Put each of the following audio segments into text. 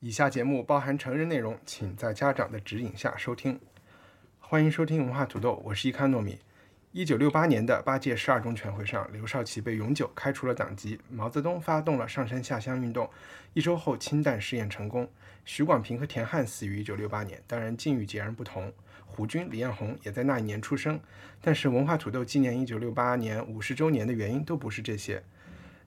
以下节目包含成人内容，请在家长的指引下收听。欢迎收听文化土豆，我是伊康糯米。一九六八年的八届十二中全会上，刘少奇被永久开除了党籍。毛泽东发动了上山下乡运动，一周后氢弹试验成功。许广平和田汉死于一九六八年，当然境遇截然不同。胡军、李彦宏也在那一年出生，但是文化土豆纪念一九六八年五十周年的原因都不是这些。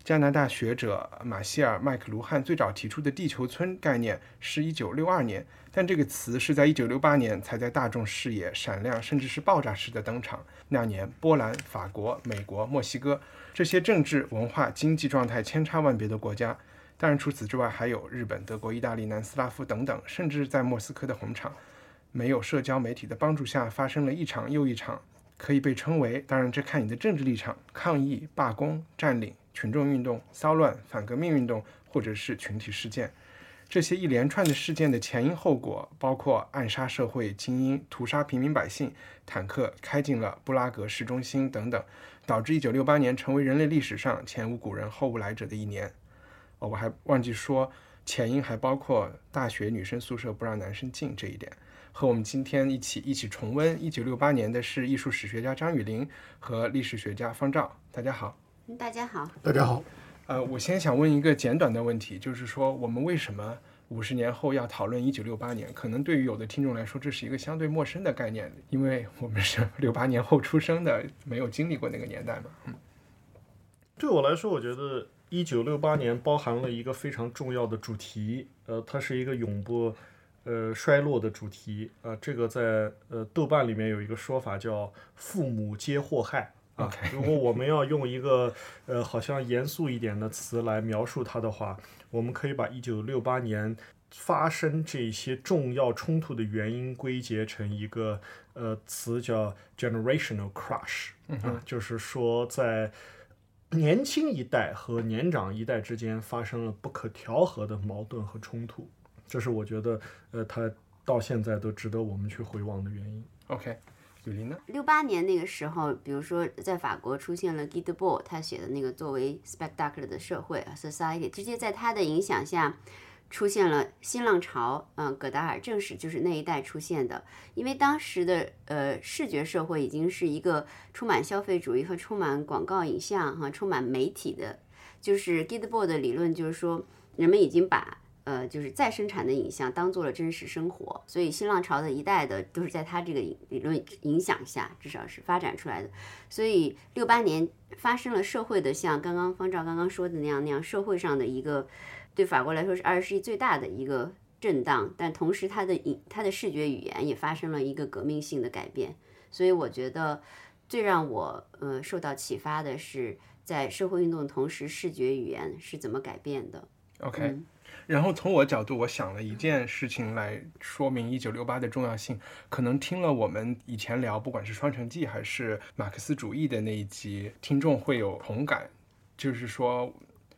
加拿大学者马歇尔·麦克卢汉最早提出的“地球村”概念是一九六二年，但这个词是在一九六八年才在大众视野闪亮，甚至是爆炸式的登场。那年，波兰、法国、美国、墨西哥这些政治、文化、经济状态千差万别的国家，当然除此之外还有日本、德国、意大利、南斯拉夫等等，甚至在莫斯科的红场，没有社交媒体的帮助下，发生了一场又一场，可以被称为，当然这看你的政治立场，抗议、罢工、占领。群众运动、骚乱、反革命运动，或者是群体事件，这些一连串的事件的前因后果，包括暗杀社会精英、屠杀平民百姓、坦克开进了布拉格市中心等等，导致1968年成为人类历史上前无古人后无来者的一年。哦，我还忘记说，前因还包括大学女生宿舍不让男生进这一点。和我们今天一起一起重温1968年的是艺术史学家张雨林和历史学家方照。大家好。大家好，大家好。呃，我先想问一个简短的问题，就是说，我们为什么五十年后要讨论一九六八年？可能对于有的听众来说，这是一个相对陌生的概念，因为我们是 六八年后出生的，没有经历过那个年代嘛。嗯，对我来说，我觉得一九六八年包含了一个非常重要的主题，呃，它是一个永不呃衰落的主题。啊，这个在呃豆瓣里面有一个说法叫“父母皆祸害”。如果我们要用一个呃好像严肃一点的词来描述它的话，我们可以把一九六八年发生这些重要冲突的原因归结成一个呃词叫 generational crush 啊，就是说在年轻一代和年长一代之间发生了不可调和的矛盾和冲突，这是我觉得呃它到现在都值得我们去回望的原因。OK。六八年那个时候，比如说在法国出现了 Guy Debord，他写的那个作为 spectacle 的社会 society，直接在他的影响下出现了新浪潮。嗯，戈达尔正是就是那一代出现的，因为当时的呃视觉社会已经是一个充满消费主义和充满广告影像哈，充满媒体的，就是 Guy Debord 的理论就是说，人们已经把呃，就是再生产的影像当做了真实生活，所以新浪潮的一代的都是在他这个理论影响下，至少是发展出来的。所以六八年发生了社会的像刚刚方照刚刚说的那样那样社会上的一个对法国来说是二十世纪最大的一个震荡，但同时它的影它的视觉语言也发生了一个革命性的改变。所以我觉得最让我呃受到启发的是，在社会运动的同时，视觉语言是怎么改变的。OK。然后从我角度，我想了一件事情来说明一九六八的重要性。可能听了我们以前聊，不管是《双城记》还是马克思主义的那一集，听众会有同感，就是说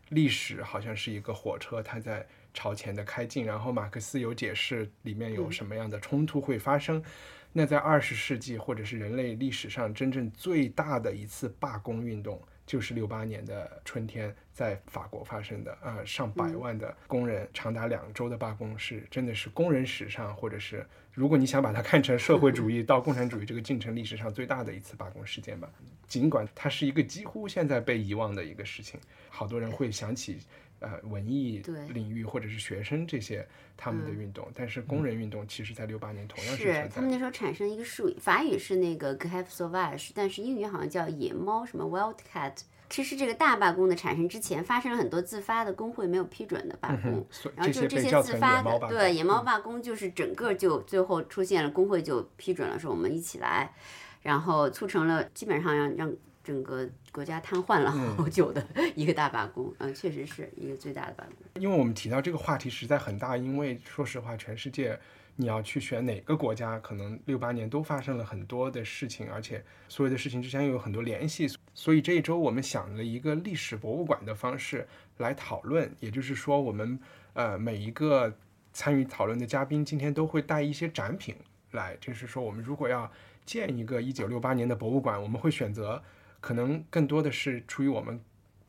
历史好像是一个火车，它在朝前的开进，然后马克思有解释里面有什么样的冲突会发生。那在二十世纪或者是人类历史上真正最大的一次罢工运动。就是六八年的春天，在法国发生的啊，上百万的工人长达两周的罢工，是真的是工人史上，或者是如果你想把它看成社会主义到共产主义这个进程历史上最大的一次罢工事件吧。尽管它是一个几乎现在被遗忘的一个事情，好多人会想起。呃，文艺领域或者是学生这些他们的运动，但是工人运动其实在六八年同样是他们那时候产生一个术语，法语是那个 grève sauvage，但是英语好像叫野猫什么 wild cat。其实这个大罢工的产生之前，发生了很多自发的工会没有批准的罢工，然后就这些自发的对野猫罢工，就是整个就最后出现了工会就批准了，说我们一起来，然后促成了基本上让让。整个国家瘫痪了好久的一个大罢工，嗯，确实是一个最大的罢工。因为我们提到这个话题实在很大，因为说实话，全世界你要去选哪个国家，可能六八年都发生了很多的事情，而且所有的事情之间又有很多联系，所以这一周我们想了一个历史博物馆的方式来讨论，也就是说，我们呃每一个参与讨论的嘉宾今天都会带一些展品来，就是说，我们如果要建一个一九六八年的博物馆，我们会选择。可能更多的是出于我们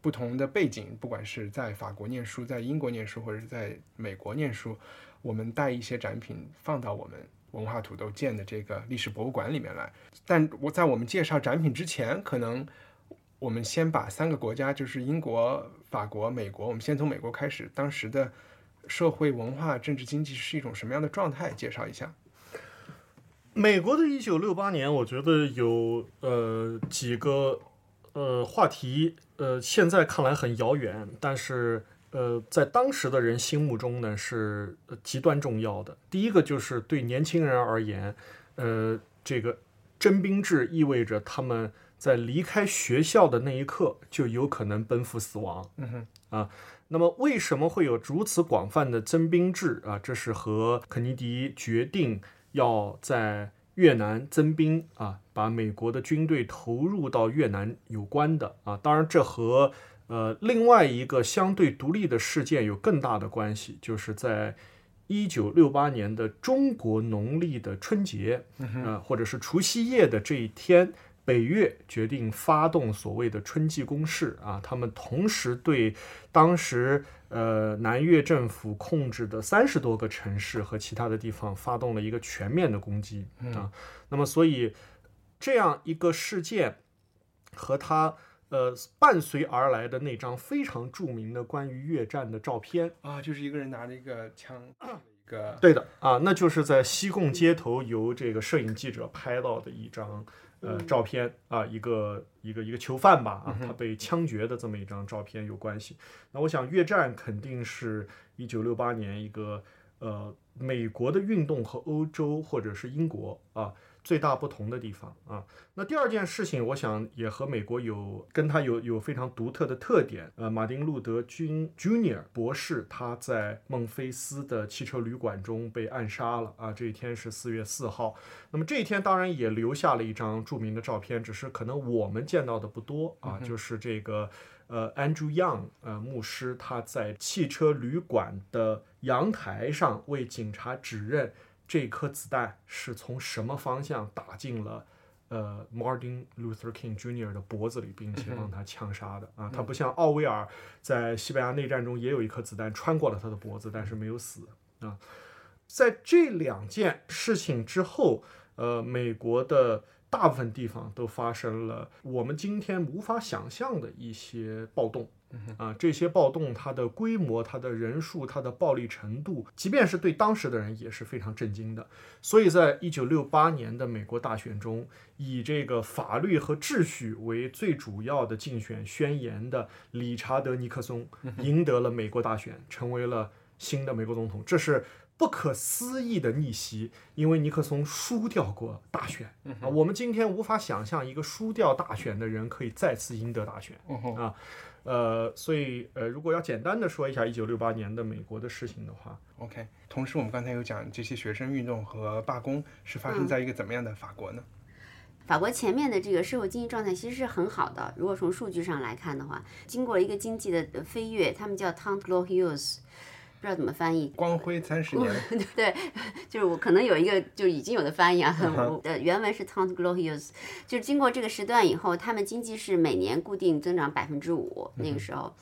不同的背景，不管是在法国念书、在英国念书，或者是在美国念书，我们带一些展品放到我们文化土豆建的这个历史博物馆里面来。但我在我们介绍展品之前，可能我们先把三个国家，就是英国、法国、美国，我们先从美国开始，当时的社会、文化、政治、经济是一种什么样的状态，介绍一下。美国的一九六八年，我觉得有呃几个呃话题，呃现在看来很遥远，但是呃在当时的人心目中呢是极端重要的。第一个就是对年轻人而言，呃这个征兵制意味着他们在离开学校的那一刻就有可能奔赴死亡。嗯哼啊，那么为什么会有如此广泛的征兵制啊？这是和肯尼迪决定。要在越南增兵啊，把美国的军队投入到越南有关的啊，当然这和呃另外一个相对独立的事件有更大的关系，就是在一九六八年的中国农历的春节啊，或者是除夕夜的这一天。北越决定发动所谓的春季攻势啊，他们同时对当时呃南越政府控制的三十多个城市和其他的地方发动了一个全面的攻击啊。那么，所以这样一个事件和他呃伴随而来的那张非常著名的关于越战的照片啊，就是一个人拿着一个枪，一个对的啊，那就是在西贡街头由这个摄影记者拍到的一张。呃，照片啊，一个一个一个囚犯吧，啊，他被枪决的这么一张照片有关系。那我想，越战肯定是一九六八年一个呃美国的运动和欧洲或者是英国啊。最大不同的地方啊，那第二件事情，我想也和美国有跟他有有非常独特的特点。呃，马丁路德金 Junior 博士他在孟菲斯的汽车旅馆中被暗杀了啊，这一天是四月四号。那么这一天当然也留下了一张著名的照片，只是可能我们见到的不多啊，就是这个呃 Andrew Young 呃牧师他在汽车旅馆的阳台上为警察指认。这颗子弹是从什么方向打进了呃 Martin Luther King Jr. 的脖子里，并且让他枪杀的啊？他不像奥威尔在西班牙内战中也有一颗子弹穿过了他的脖子，但是没有死啊。在这两件事情之后，呃，美国的大部分地方都发生了我们今天无法想象的一些暴动。啊，这些暴动它的规模、它的人数、它的暴力程度，即便是对当时的人也是非常震惊的。所以在一九六八年的美国大选中，以这个法律和秩序为最主要的竞选宣言的理查德·尼克松赢得了美国大选，成为了新的美国总统。这是不可思议的逆袭，因为尼克松输掉过大选啊。我们今天无法想象一个输掉大选的人可以再次赢得大选啊。呃，所以呃，如果要简单的说一下一九六八年的美国的事情的话，OK。同时，我们刚才有讲这些学生运动和罢工是发生在一个怎么样的法国呢？法国前面的这个社会经济状态其实是很好的，如果从数据上来看的话，经过了一个经济的飞跃，他们叫 Tant Glorieux。不知道怎么翻译，光辉三十 年。对，就是我可能有一个就已经有的翻译啊。的，原文是 tant glorious，就是经过这个时段以后，他们经济是每年固定增长百分之五。那个时候，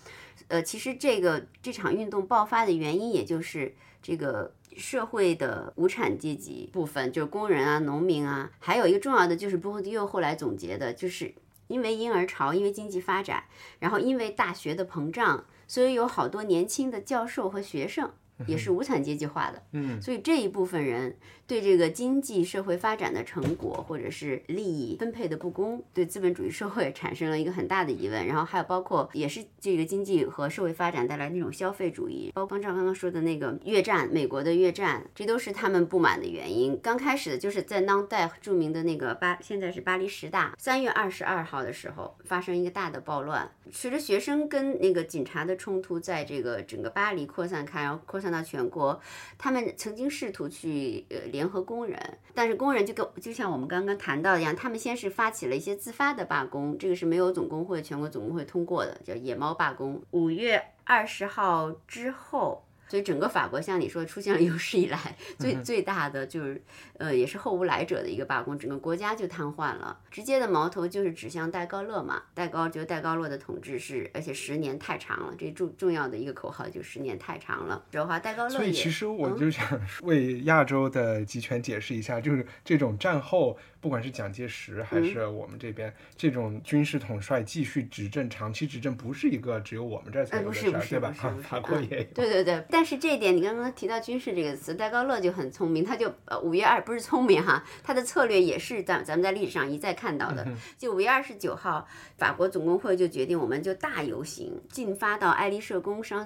呃，其实这个这场运动爆发的原因，也就是这个社会的无产阶级部分，就是工人啊、农民啊，还有一个重要的就是波迪又后来总结的，就是因为婴儿潮，因为经济发展，然后因为大学的膨胀。所以有好多年轻的教授和学生也是无产阶级化的。嗯，所以这一部分人对这个经济社会发展的成果或者是利益分配的不公，对资本主义社会产生了一个很大的疑问。然后还有包括也是这个经济和社会发展带来那种消费主义，包括刚刚刚说的那个越战，美国的越战，这都是他们不满的原因。刚开始就是在当代著名的那个巴，现在是巴黎十大，三月二十二号的时候发生一个大的暴乱，随着学生跟那个警察的冲突在这个整个巴黎扩散开，然后扩散到全国，他们曾经试图去呃联合工人，但是工人就跟就像我们刚刚谈到的一样，他们先是发起了一些自发的罢工，这个是没有总工会全国总工会通过的，叫野猫罢工。五月二十号之后。所以整个法国像你说出现了有史以来 最最大的就是呃也是后无来者的一个罢工，整个国家就瘫痪了。直接的矛头就是指向戴高乐嘛，戴高觉得戴高乐的统治是而且十年太长了，这重重要的一个口号就十年太长了。主要话戴高乐所以其实我就想 为亚洲的集权解释一下，就是这种战后，不管是蒋介石还是我们这边、这种军事统帅继续执政、长期执政，不是一个只有我们这儿才哎，有的事儿，对吧？法国嗯也有。对对对，但是这一点你刚刚提到军事这个词，戴高乐就很聪明，他就呃五月二不是聪明哈，他的策略也是咱咱们在历史上一再看到的。就五月二十九号，法国总工会就决定我们就大游行进发到爱丽舍宫商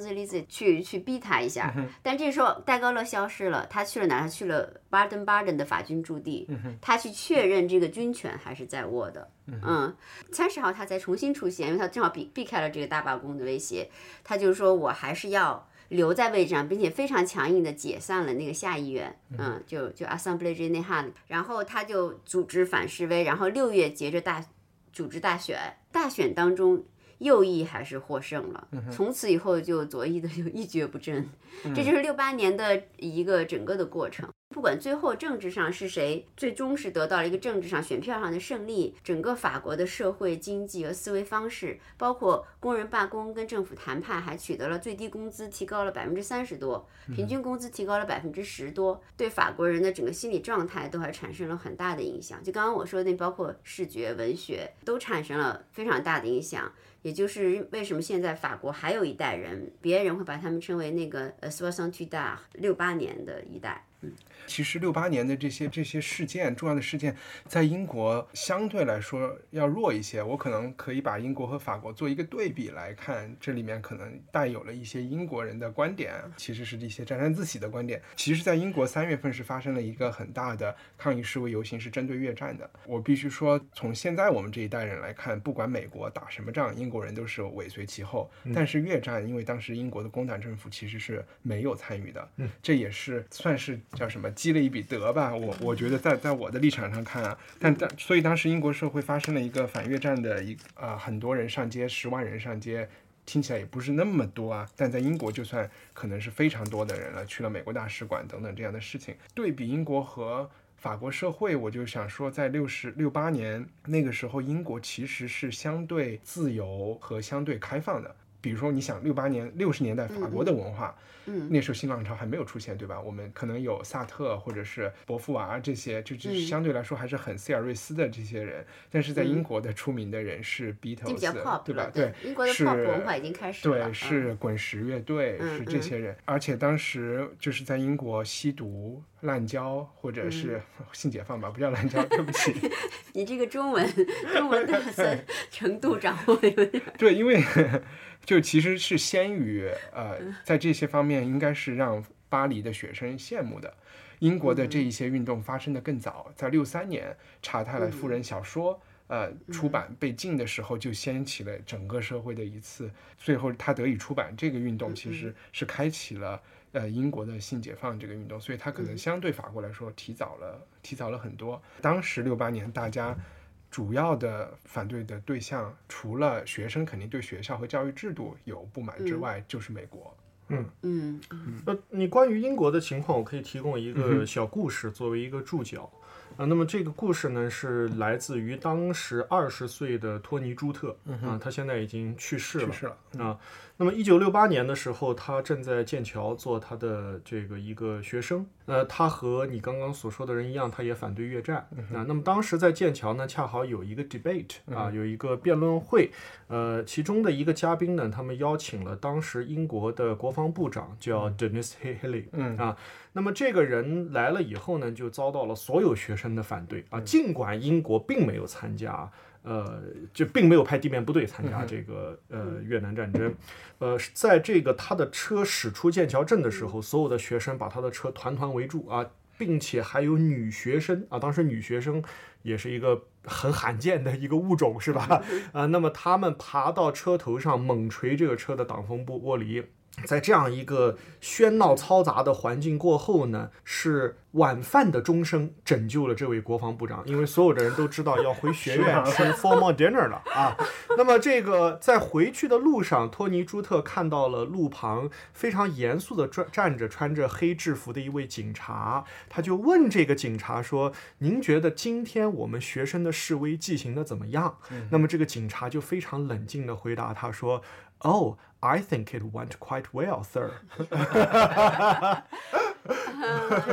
去去逼他一下，但这时候戴高乐消失了，他去了哪？他去了巴登巴登的法军驻地，他去确认这个军权还是在握的。嗯，三十号他才重新出现，因为他正好避避开了这个大罢工的威胁，他就说我还是要留在位置上，并且非常强硬的解散了那个下议院，嗯，就就 Assembly g e n e r a l 然后他就组织反示威，然后六月接着大组织大选，大选当中。右翼还是获胜了，从此以后就左翼的就一蹶不振，这就是六八年的一个整个的过程。不管最后政治上是谁，最终是得到了一个政治上选票上的胜利，整个法国的社会经济和思维方式，包括工人罢工跟政府谈判，还取得了最低工资提高了百分之三十多，平均工资提高了百分之十多，对法国人的整个心理状态都还产生了很大的影响。就刚刚我说的那，包括视觉、文学都产生了非常大的影响。也就是为什么现在法国还有一代人，别人会把他们称为那个呃 s o i s a n t u d a 六八年的一代。其实六八年的这些这些事件，重要的事件，在英国相对来说要弱一些。我可能可以把英国和法国做一个对比来看，这里面可能带有了一些英国人的观点，其实是一些沾沾自喜的观点。其实，在英国三月份是发生了一个很大的抗议示威游行，是针对越战的。我必须说，从现在我们这一代人来看，不管美国打什么仗，英国人都是尾随其后。但是越战，因为当时英国的工党政府其实是没有参与的，这也是算是叫什么？积了一笔德吧，我我觉得在在我的立场上看啊，但但所以当时英国社会发生了一个反越战的一啊、很多人上街，十万人上街，听起来也不是那么多啊，但在英国就算可能是非常多的人了，去了美国大使馆等等这样的事情。对比英国和法国社会，我就想说，在六十六八年那个时候，英国其实是相对自由和相对开放的。比如说，你想六八年六十年代法国的文化，嗯那时候新浪潮还没有出现，对吧？我们可能有萨特或者是伯夫娃这些，就就嗯相对来说还是很塞尔瑞斯的这些人。但是在英国的出名的人是就比较 Beatles，pop 对吧？？对，英国的是 pop 文化已经开始了。对，嗯是滚石乐队，嗯是这些人，而且当时就是在英国吸毒、滥交，或者是 性解放吧，不叫滥交，对不起。你这个中文中文的深 程度掌握有点。对，因为就其实是先于呃，在这些方面应该是让巴黎的学生羡慕的。英国的这一些运动发生的更早，在六三年查泰莱夫人小说。呃，出版被禁的时候，就掀起了整个社会的一次，最后他得以出版这个运动，其实是开启了呃英国的性解放这个运动，所以它可能相对法国来说提早了，提早了很多。当时六八年，大家主要的反对的对象，除了学生肯定对学校和教育制度有不满之外，就是美国。嗯嗯呃，你关于英国的情况，我可以提供一个小故事作为一个注脚。啊、那么这个故事呢是来自于当时二十岁的托尼·朱特啊、他现在已经去世了。去世了啊，那么，一九六八年的时候，他正在剑桥做他的这个一个学生。呃，他和你刚刚所说的人一样，他也反对越战啊。那么当时在剑桥呢，恰好有一个 debate 啊，有一个辩论会。呃，其中的一个嘉宾呢，他们邀请了当时英国的国防部长，叫 Denis Healey 啊。那么这个人来了以后呢，就遭到了所有学生的反对啊。尽管英国并没有参加。呃，就并没有派地面部队参加这个呃越南战争，呃，在这个他的车驶出剑桥镇的时候，所有的学生把他的车团团围住啊，并且还有女学生啊，当时女学生也是一个很罕见的一个物种，是吧？啊，那么他们爬到车头上猛捶这个车的挡风玻玻璃。在这样一个喧闹嘈杂的环境过后呢，是晚饭的钟声拯救了这位国防部长，因为所有的人都知道要回学院 吃 formal dinner 了啊。那么这个在回去的路上，托尼朱特看到了路旁非常严肃的站站着穿着黑制服的一位警察，他就问这个警察说：“您觉得今天我们学生的示威进行的怎么样？”那么这个警察就非常冷静地回答他说。Oh, I think it went quite well, sir.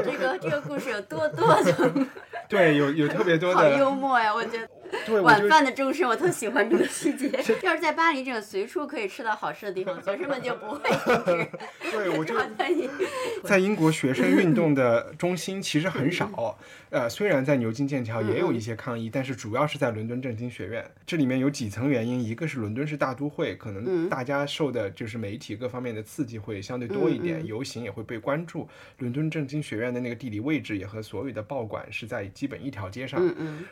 这个 这个故事有多多的？对，有有特别多的。好幽默呀，我觉得。晚饭的钟声，我特喜欢这个细节。要是在巴黎这种随处可以吃到好吃的地方，学生们就不会停止。对，我就 在英国学生运动的中心其实很少。呃，虽然在牛津、剑桥也有一些抗议，但是主要是在伦敦政经学院。这里面有几层原因，一个是伦敦是大都会，可能大家受的就是媒体各方面的刺激会相对多一点，游行也会被关注。伦敦政经学院的那个地理位置也和所有的报馆是在基本一条街上。嗯嗯。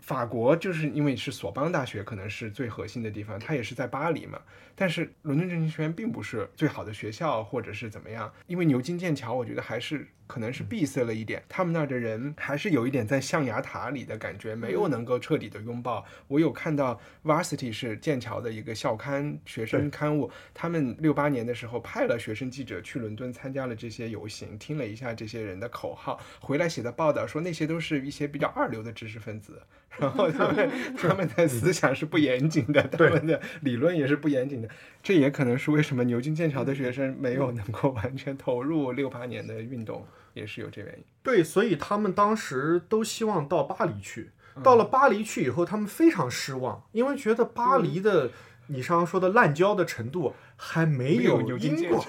法国就是因为是索邦大学，可能是最核心的地方，它也是在巴黎嘛。但是伦敦政经学院并不是最好的学校，或者是怎么样？因为牛津、剑桥，我觉得还是。可能是闭塞了一点，他们那儿的人还是有一点在象牙塔里的感觉，没有能够彻底的拥抱。我有看到 Varsity 是剑桥的一个校刊学生刊物，他们六八年的时候派了学生记者去伦敦参加了这些游行，听了一下这些人的口号，回来写的报道说那些都是一些比较二流的知识分子，然后他们 他们的思想是不严谨的，他们的理论也是不严谨的。这也可能是为什么牛津、剑桥的学生没有能够完全投入六八年的运动。也是有这原因，对，所以他们当时都希望到巴黎去。到了巴黎去以后，他们非常失望，因为觉得巴黎的你刚刚说的滥交的程度还没有英国。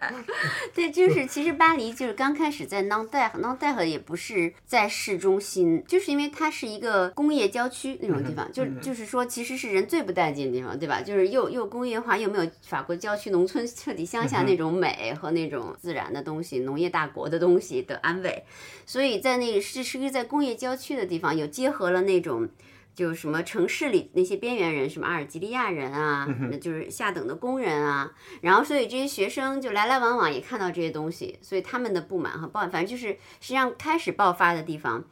对，就是其实巴黎就是刚开始在 n o n d e n o n d e 也不是在市中心，就是因为它是一个工业郊区那种地方，就就是说其实是人最不待见的地方，对吧？就是又又工业化，又没有法国郊区农村彻底乡下那种美和那种自然的东西，农业大国的东西的安慰，所以在那个是是一个在工业郊区的地方，有结合了那种。就什么城市里那些边缘人，什么阿尔及利亚人啊，那就是下等的工人啊，然后所以这些学生就来来往往也看到这些东西，所以他们的不满和抱怨，反正就是实际上开始爆发的地方，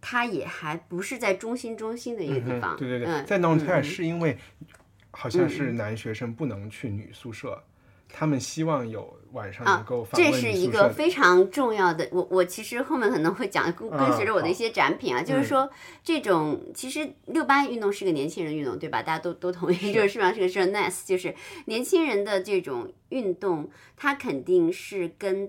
它也还不是在中心中心的一个地方。对对对，在诺特尔是因为好像是男学生不能去女宿舍。他们希望有晚上能够这是一个非常重要的。我我其实后面可能会讲跟跟随着我的一些展品啊，就是说这种其实六八运动是个年轻人运动，对吧？大家都都同意，就是基本上是个是 nice，就是年轻人的这种运动，它肯定是跟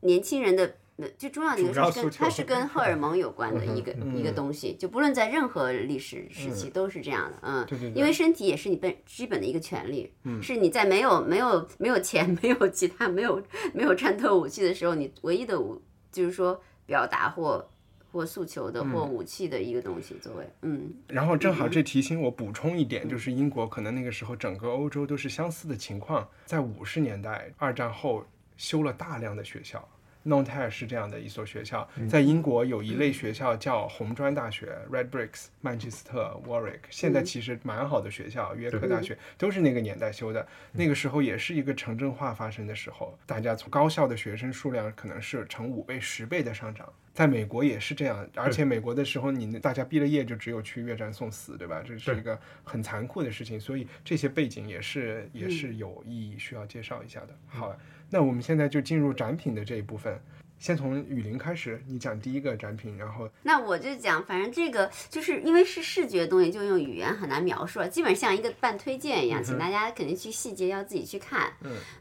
年轻人的。最重要的一个是跟它是跟 荷尔蒙有关的一个一个东西，就不论在任何历史时期都是这样的，嗯，因为身体也是你本基本的一个权利，嗯是你在没有没有没有钱、没有其他、没有没有战斗武器的时候，你唯一的武就是说表达或或诉求的或武器的一个东西，作为嗯。然后正好这提醒我补充一点，就是英国可能那个时候整个欧洲都是相似的情况，在五十年代二战后修了大量的学校。诺泰尔是这样的一所学校，在英国有一类学校叫红砖大学 （Red Bricks），曼彻斯特、Warwick，现在其实蛮好的学校，约克大学都是那个年代修的。那个时候也是一个城镇化发生的时候，大家从高校的学生数量可能是成五倍、十倍的上涨。在美国也是这样，而且美国的时候，你大家毕了业就只有去越战送死，对吧？这是一个很残酷的事情，所以这些背景也是也是有意义需要介绍一下的。好。那我们现在就进入展品的这一部分。先从雨林开始，你讲第一个展品，然后那我就讲，反正这个就是因为是视觉的东西，就用语言很难描述了，基本像一个半推荐一样，请大家肯定去细节要自己去看。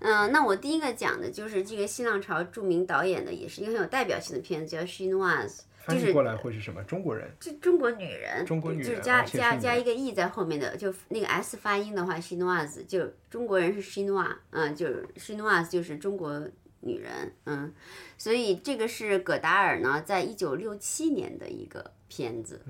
嗯那我第一个讲的就是这个新浪潮著名导演的，也是一个很有代表性的片子，叫《。就是翻译过来会是什么？中国人。就中国女人，中国女人就是加加加一个 e 在后面的，就那个 s 发音的话 shinoise 就中国人是 s h i n o i 嗯，就是 shinoise 就是中国女人，嗯，所以这个是葛达尔呢，在一九六七年的一个片子。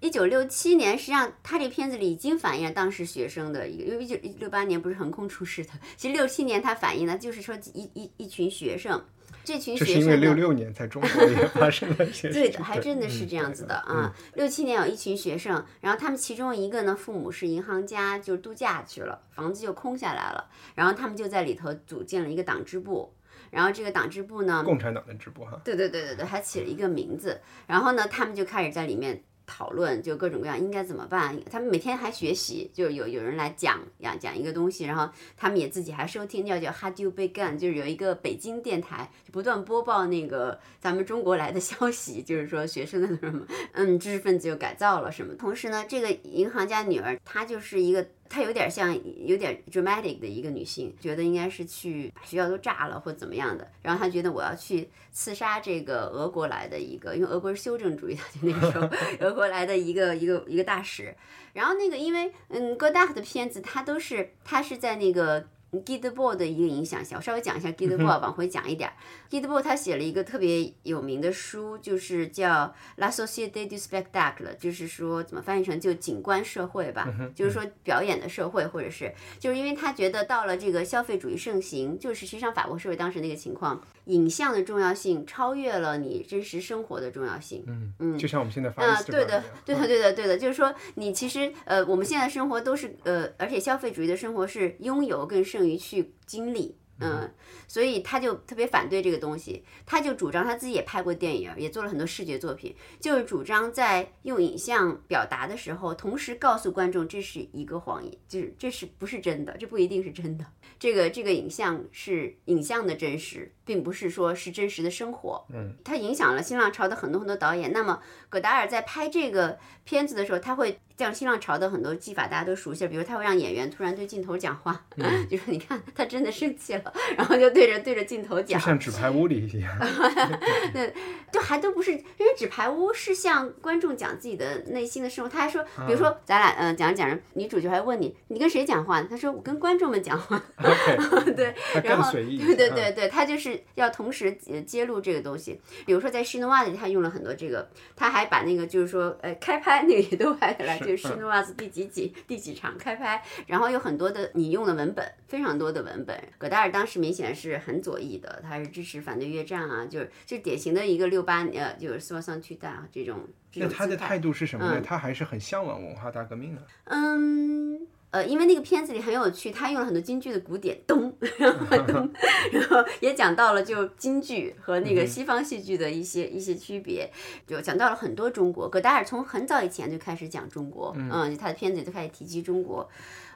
一九六七年，实际上他这个片子里已经反映了当时学生的一个，因为一九六八年不是横空出世的，其实六七年他反映的就是说一一一群学生，这群这是因为学生。六六年在中国也发生了一些 对的，还真的是嗯这样子的对啊。六七年有一群学生，然后他们其中一个呢，父母是银行家，就是度假去了，房子就空下来了，然后他们就在里头组建了一个党支部，然后这个党支部呢，共产党的支部哈。对对对对对，还起了一个名字。然后呢，他们就开始在里面讨论，就各种各样应该怎么办。他们每天还学习，就有有人来讲讲讲一个东西，然后他们也自己还收听，叫叫 How do you begin，就是有一个北京电台就不断播报那个咱们中国来的消息，就是说学生的什么，嗯，知识分子又改造了什么。同时呢，这个银行家女儿她就是一个。她有点像有点 dramatic 的一个女性，觉得应该是去把学校都炸了或怎么样的，然后她觉得我要去刺杀这个俄国来的一个，因为俄国是修正主义的，就那个时候 俄国来的一个一个一个大使。然后那个因为嗯戈达的片子，他都是他是在那个 g i d e b o 的一个影响下，我稍微讲一下 g i d e b o 往回讲一点。g i d e b o 他写了一个特别有名的书，就是叫《La Société du Spectacle》，就是说怎么翻译成就景观社会吧，就是说表演的社会，或者是就是因为他觉得到了这个消费主义盛行，就是实际上法国社会当时那个情况，影像的重要性超越了你真实生活的重要性。嗯嗯，就像我们现在发啊，Instagram 对的对的，对的，对的，就是说，你其实呃，我们现在生活都是呃，而且消费主义的生活是拥有更胜于去经历，嗯，所以他就特别反对这个东西，他就主张他自己也拍过电影，也做了很多视觉作品，就是主张在用影像表达的时候，同时告诉观众这是一个谎言，就是这是不是真的，这不一定是真的，这个这个影像是影像的真实，并不是说是真实的生活，嗯，它影响了新浪潮的很多很多导演，那么葛达尔在拍这个片子的时候，他会像新浪潮的很多技法大家都熟悉了，比如他会让演员突然对镜头讲话，就是你看他真的生气了，然后就对着对着镜头讲就，像纸牌屋里一样。对就还都不是，因为纸牌屋是向观众讲自己的内心的生活。他还说，比如说咱俩嗯、呃讲着讲着，女主角还问你，你跟谁讲话呢？他说我跟观众们讲话。对，它然后对对对对，他就是要同时呃揭露这个东西。比如说在施诺瓦里，他用了很多这个，他还把那个就是说呃开拍那个也都拍下来，就是施诺瓦兹第几集第几场开拍，然后有很多的你用的文本，非常多的文本。葛达尔当时明显是很左翼的，他是支持反对越战啊，就是就典型的一个六八呃就是斯瓦桑巨蛋啊这种。这那他的态度是什么呢？他还是很向往文化大革命的。嗯，呃，因为那个片子里很有趣，他用了很多京剧的古典，咚，然后咚，然后也讲到了就京剧和那个西方戏剧的一些、一些区别，就讲到了很多中国。葛达尔从很早以前就开始讲中国，嗯，他的片子里就开始提及中国。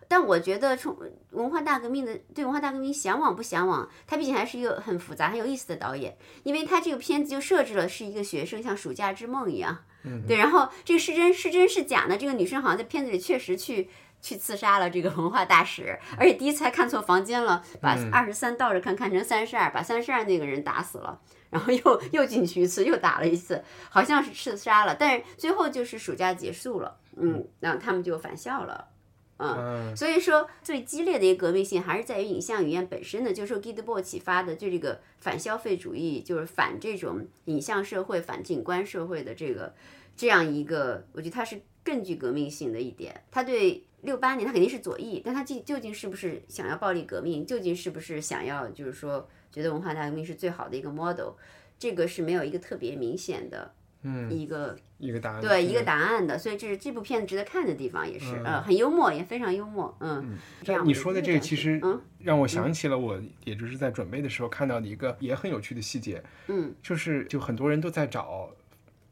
但我觉得，从文化大革命的对文化大革命向往不向往，他毕竟还是一个很复杂、很有意思的导演，因为他这个片子就设置了是一个学生像暑假之梦一样，对，然后这个是真是真是假呢？这个女生好像在片子里确实去去刺杀了这个文化大使，而且第一次还看错房间了，把二十三倒着看看成三十二，把三十二那个人打死了。然后又又进去一次，又打了一次，好像是刺杀了，但是最后就是暑假结束了，嗯，然后他们就返校了。嗯，所以说，最激烈的一个革命性还是在于影像语言本身的，就是受 g i d b o 启发的，就这个反消费主义，就是反这种影像社会、反景观社会的这个这样一个，我觉得它是更具革命性的一点。它对六八年，他肯定是左翼，但他究究竟是不是想要暴力革命，究竟是不是想要就是说觉得文化大革命是最好的一个 model，这个是没有一个特别明显的。嗯，一个一个答案。对一个嗯答案的，所以这是这部片子值得看的地方，也是、呃很幽默，也非常幽默，嗯。这样你说的这个其实嗯让我想起了我，也就是在准备的时候看到的一个也很有趣的细节，嗯，就是就很多人都在找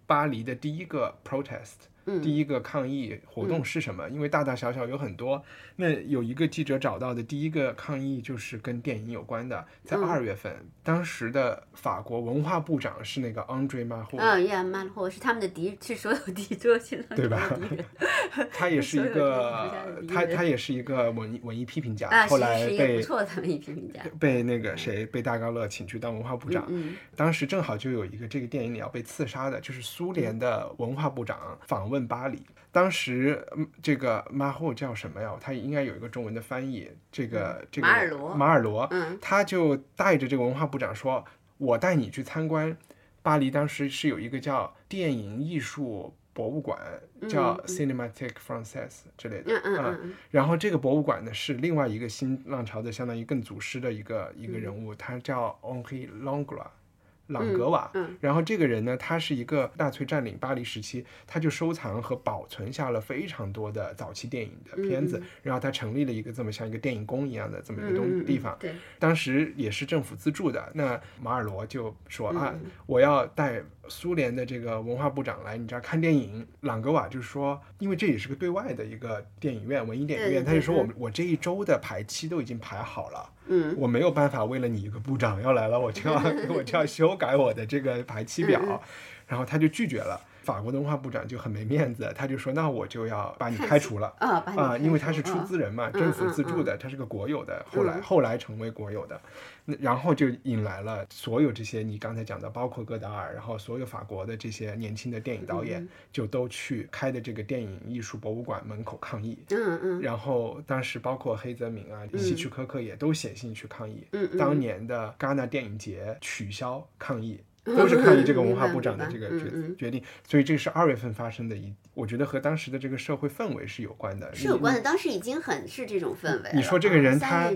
巴黎的第一个 protest，第一个抗议活动是什么？因为大大小小有很多。那有一个记者找到的第一个抗议就是跟电影有关的，在二月份，当时的法国文化部长是那个 Andre Malraux，嗯，Yeah Malraux 是他们的敌，是所有敌作新浪对吧？他也是一个，他他也是一个文艺文艺批评家，后来被不错的文艺批评家，被那个谁被大高乐请去当文化部长。当时正好就有一个这个电影里要被刺杀的，就是苏联的文化部长访问巴黎。当时这个马后叫什么呀？他应该有一个中文的翻译。这个这个马尔罗，马尔罗，他就带着这个文化部长说：“我带你去参观巴黎。当时是有一个叫电影艺术博物馆，叫 Cinematic Française 之类的。嗯嗯嗯。然后这个博物馆呢，是另外一个新浪潮的，相当于更祖师的一个一个人物，他叫 Henri Langlois。朗格瓦，然后这个人呢，他是一个纳粹占领巴黎时期，他就收藏和保存下了非常多的早期电影的片子，然后他成立了一个这么像一个电影宫一样的这么一个东地方，对，当时也是政府资助的。那马尔罗就说啊，我要带苏联的这个文化部长来你这儿看电影。朗格瓦就说，因为这也是个对外的一个电影院，文艺电影院，他就说我我这一周的排期都已经排好了。嗯，我没有办法为了你一个部长要来了，我就要 我就要修改我的这个排期表，然后他就拒绝了。法国的文化部长就很没面子，他就说：“那我就要把你开除了啊啊，因为他是出资人嘛，政府资助的，他是个国有的，后来后来成为国有的。”然后就引来了所有这些你刚才讲的，包括戈达尔，然后所有法国的这些年轻的电影导演，就都去开的这个电影艺术博物馆门口抗议。嗯嗯。然后当时包括黑泽明啊、希区柯克也都写信去抗议。嗯嗯。当年的戛纳电影节取消抗议。都是抗议这个文化部长的这个决决定，所以这是二月份发生的一，我觉得和当时的这个社会氛围是有关的。是有关的，当时已经很是这种氛围。你说这个人他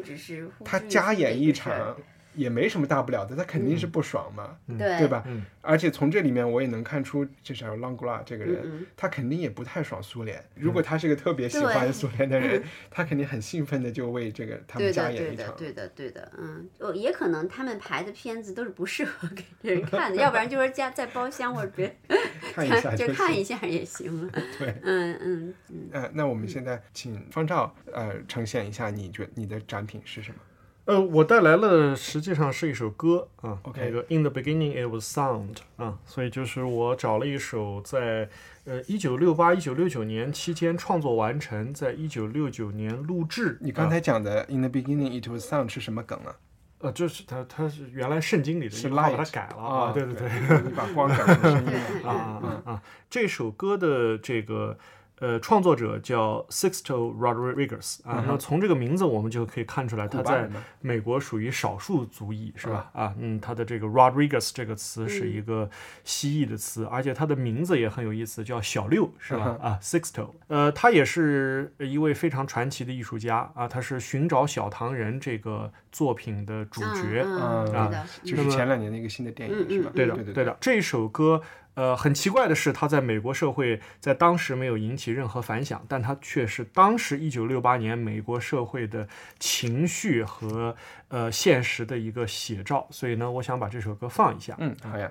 他加演一场。也没什么大不了的，他肯定是不爽嘛，对吧？而且从这里面我也能看出，至少朗古拉这个人，他肯定也不太爽苏联。如果他是个特别喜欢苏联的人，他肯定很兴奋的就为这个他们加演一场。对的，对的，对的，嗯，哦也可能他们排的片子都是不适合给人看的，要不然就是加在包厢或者别 看一下就看一下也行了。对，嗯嗯嗯。那我们现在请方照呃呈现一下，你觉你的展品是什么？呃，我带来了，实际上是一首歌啊，OK，那个 In the beginning it was sound 啊，所以就是我找了一首在呃一九六八一九六九年期间创作完成，在一九六九年录制。你刚才讲的 In the beginning it was sound 是什么梗啊？呃，就是它，它是原来圣经里的，是把它改了啊，对对对，你把光改成声音 啊啊啊！这首歌的这个。呃，创作者叫 Sixto Rodriguez 啊，那从这个名字我们就可以看出来，他在美国属于少数族裔，是吧？啊，嗯，他的这个 Rodriguez 这个词是一个蜥蜴的词，而且他的名字也很有意思，叫小六，是吧？啊，Sixto，呃，他也是一位非常传奇的艺术家啊，他是《寻找小唐人》这个作品的主角啊，就是前两年的一个新的电影，是吧？对的，对的，这首歌。呃，很奇怪的是，他在美国社会在当时没有引起任何反响，但他却是当时一九六八年美国社会的情绪和呃现实的一个写照。所以呢，我想把这首歌放一下。嗯，好呀。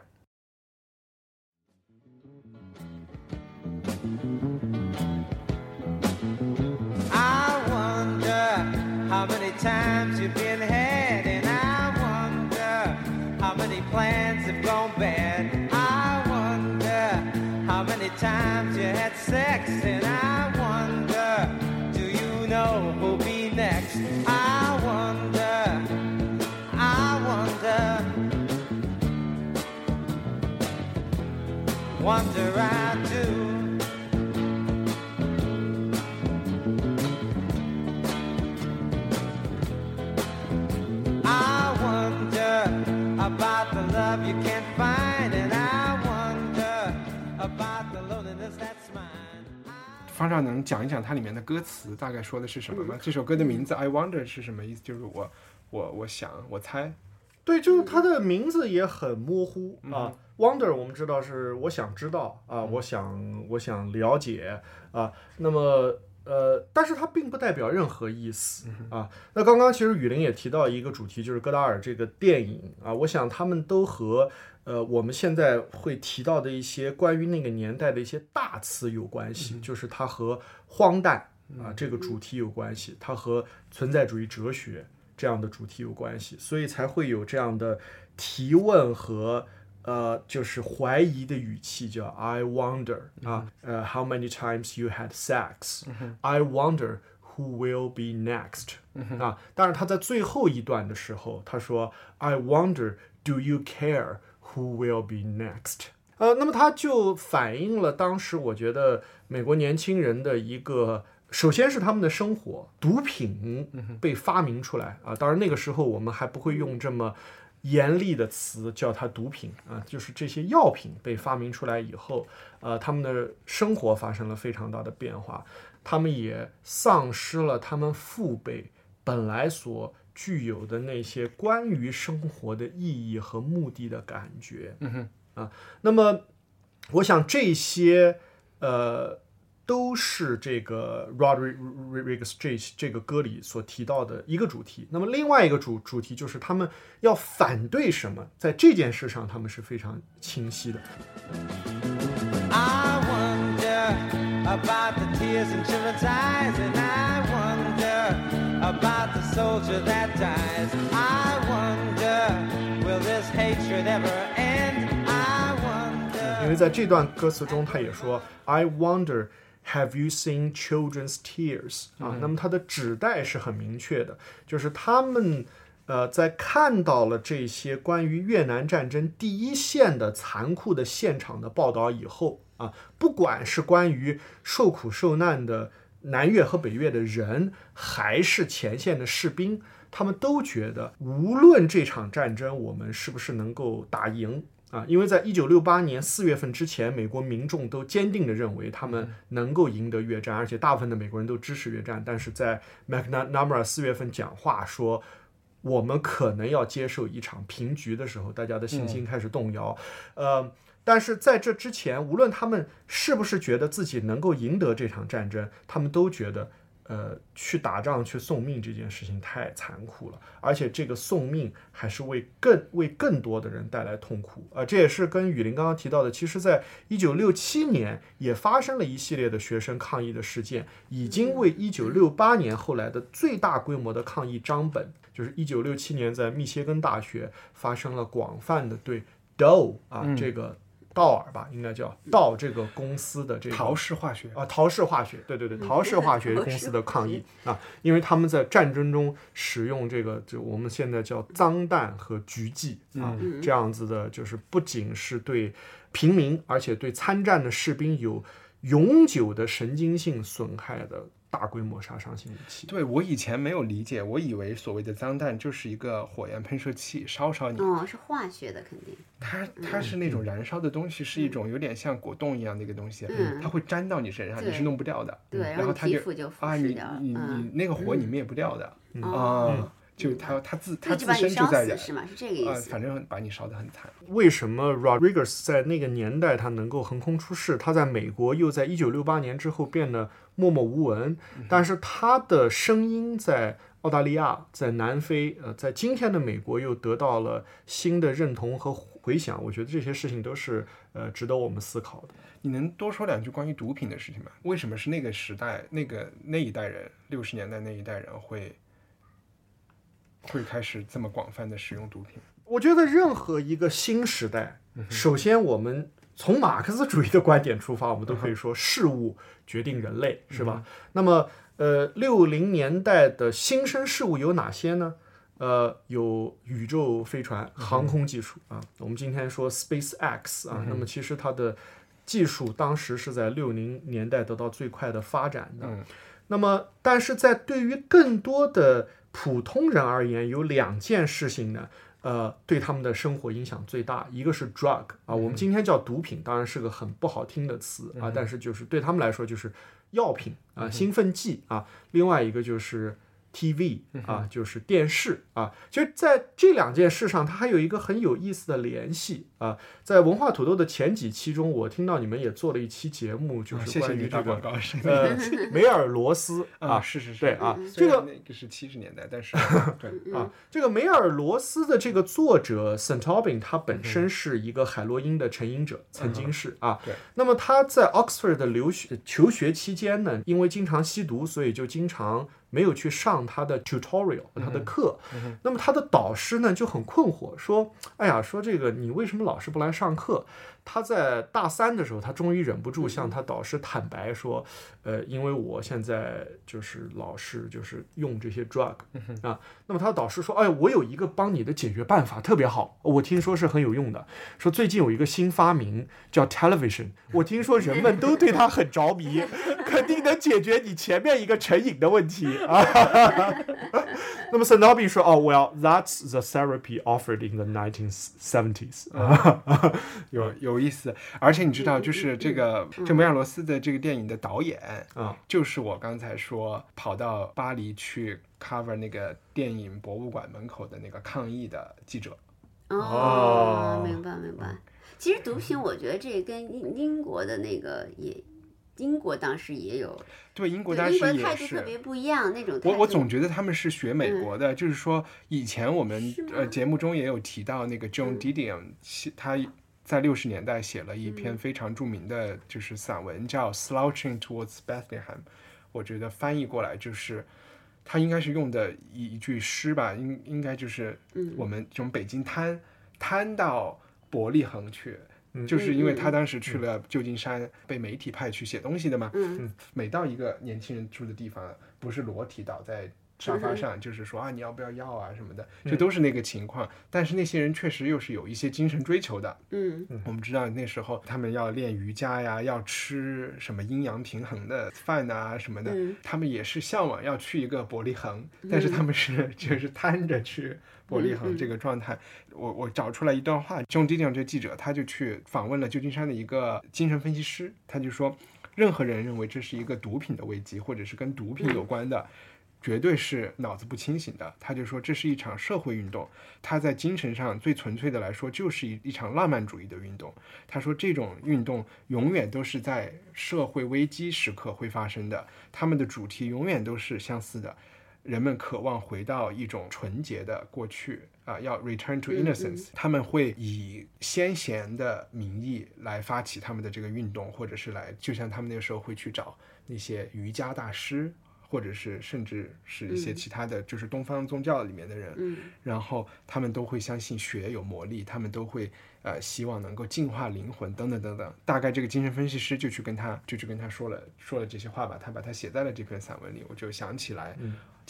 times you had sex, and I wonder, do you know who'll be next? I wonder, I wonder, wonder. I 方丈能讲一讲它里面的歌词大概说的是什么吗？这首歌的名字 I wonder 是什么意思？就是我我我想我猜，对，就是它的名字也很模糊啊。Wonder 我们知道是我想知道啊，我想我想了解啊。那么呃，但是它并不代表任何意思啊。那刚刚其实雨林也提到一个主题，就是戈达尔这个电影啊，我想他们都和呃我们现在会提到的一些关于那个年代的一些大词有关系，就是它和荒诞啊这个主题有关系，它和存在主义哲学这样的主题有关系，所以才会有这样的提问和。呃，就是怀疑的语气，叫 I wonder 啊，呃，How many times you had sex？I wonder who will be next？啊，但是他在最后一段的时候，他说 I wonder do you care who will be next？呃，那么他就反映了当时我觉得美国年轻人的一个，首先是他们的生活，毒品被发明出来啊，当然那个时候我们还不会用这么。严厉的词叫它毒品啊，就是这些药品被发明出来以后，呃，他们的生活发生了非常大的变化，他们也丧失了他们父辈本来所具有的那些关于生活的意义和目的的感觉。嗯哼，啊，那么我想这些，呃。都是这个 Rodriguez 这这个歌里所提到的一个主题。那么另外一个主主题就是他们要反对什么，在这件事上他们是非常清晰的。因为在这段歌词中，他也说 I wonder。Have you seen children's tears？啊，那么它的指代是很明确的，就是他们呃在看到了这些关于越南战争第一线的残酷的现场的报道以后啊，不管是关于受苦受难的南越和北越的人，还是前线的士兵，他们都觉得，无论这场战争我们是不是能够打赢。啊，因为在一九六八年四月份之前，美国民众都坚定地认为他们能够赢得越战，而且大部分的美国人都支持越战。但是在 McNamara 四月份讲话说我们可能要接受一场平局的时候，大家的信心开始动摇。呃，但是在这之前，无论他们是不是觉得自己能够赢得这场战争，他们都觉得。呃，去打仗去送命这件事情太残酷了，而且这个送命还是为更为更多的人带来痛苦啊！这也是跟雨林刚刚提到的，其实在一九六七年也发生了一系列的学生抗议的事件，已经为一九六八年后来的最大规模的抗议张本，就是一九六七年在密歇根大学发生了广泛的对 Doe 啊这个。道尔吧，应该叫道这个公司的这个陶氏化学。啊，陶氏化学，对对对，陶氏化学公司的抗议啊，因为他们在战争中使用这个，就我们现在叫脏弹和狙击啊，这样子的，就是不仅是对平民，而且对参战的士兵有永久的神经性损害的。大规模杀伤性武器。对我以前没有理解，我以为所谓的脏弹就是一个火焰喷射器，烧烧你。哦，是化学的，肯定。它它是那种燃烧的东西，是一种有点像果冻一样的一个东西，它会粘到你身上，你是弄不掉的。对，然后它就啊，你你你那个火你灭不掉的啊。就他他自他自身就在是吗？是这个意思。反正把你烧得很惨。为什么 Rodriguez 在那个年代他能够横空出世？他在美国又在一九六八年之后变得默默无闻，但是他的声音在澳大利亚、在南非、呃，在今天的美国又得到了新的认同和回响。我觉得这些事情都是呃值得我们思考的。你能多说两句关于毒品的事情吗？为什么是那个时代那个那一代人六十年代那一代人会？会开始这么广泛的使用毒品？我觉得任何一个新时代，首先我们从马克思主义的观点出发，我们都可以说事物决定人类，是吧？那么，呃，六零年代的新生事物有哪些呢？呃，有宇宙飞船、航空技术啊。我们今天说 Space X 啊，那么其实它的技术当时是在六零年代得到最快的发展的。那么，但是在对于更多的普通人而言，有两件事情呢，呃，对他们的生活影响最大。一个是 drug 啊，我们今天叫毒品，当然是个很不好听的词啊，但是就是对他们来说就是药品啊，兴奋剂啊。另外一个就是 TV 啊，就是电视啊，其实在这两件事上，它还有一个很有意思的联系啊。在文化土豆的前几期中，我听到你们也做了一期节目，就是谢谢你打关于这个广告，是 呃梅尔罗斯 啊，是是是，对啊，这个那个是七十年代，但是对啊，这个梅尔罗斯的这个作者 St. Aubin，他本身是一个海洛因的成瘾者，曾经是啊。对那么他在 Oxford 的留学求学期间呢，因为经常吸毒，所以就经常没有去上他的 tutorial 他的课。那么他的导师呢就很困惑，说：“哎呀，说这个你为什么老是不来上课？”他在大三的时候，他终于忍不住向他导师坦白说：“呃，因为我现在就是老是就是用这些 drug 啊。”那么他的导师说：“哎，我有一个帮你的解决办法，特别好，我听说是很有用的。说最近有一个新发明叫 television，我听说人们都对它很着迷，肯定能解决你前面一个成瘾的问题啊。”那么 s a n o b i 说：“哦，Well, that's the therapy offered in the 1970s。啊 有有意思，而且你知道，就是这个这梅尔罗斯的这个电影的导演啊，就是我刚才说跑到巴黎去 cover 那个电影博物馆门口的那个抗议的记者。哦哦，明白明白。其实毒品，我觉得这跟英英国的那个也，英国当时也有，对，英国当时也国的态度特是。别不一样，那种我我总觉得他们是学美国的，就是说以前我们呃节目中也有提到那个 John Didion，写他在六十年代写了一篇非常著名的就是散文叫《Slouching Towards Bethlehem》，我觉得翻译过来就是。他应该是用的一一句诗吧，应应该就是我们从北京滩滩到伯利恒去，就是因为他当时去了旧金山，被媒体派去写东西的嘛。嗯每到一个年轻人住的地方，不是裸体倒在沙发上，就是说啊你要不要药啊什么的，这都是那个情况。但是那些人确实又是有一些精神追求的。嗯我们知道那时候他们要练瑜伽呀，要吃什么阴阳平衡的饭啊什么的，嗯他们也是向往要去一个伯利恒，但是他们是就是摊着去伯利恒这个状态。我我找出来一段话，John Didion 这记者他就去访问了旧金山的一个精神分析师，他就说，任何人认为这是一个毒品的危机，或者是跟毒品有关的。绝对是脑子不清醒的。他就说这是一场社会运动，他在精神上最纯粹的来说就是一一场浪漫主义的运动。他说这种运动永远都是在社会危机时刻会发生的，他们的主题永远都是相似的。人们渴望回到一种纯洁的过去啊，要 return to innocence。他们会以先贤的名义来发起他们的这个运动，或者是来，就像他们那个时候会去找那些瑜伽大师，或者是甚至是一些其他的就是东方宗教里面的人，嗯然后他们都会相信血有魔力，他们都会呃希望能够净化灵魂等等等等。大概这个精神分析师就去跟他就去跟他说了说了这些话吧，他把它写在了这篇散文里，我就想起来。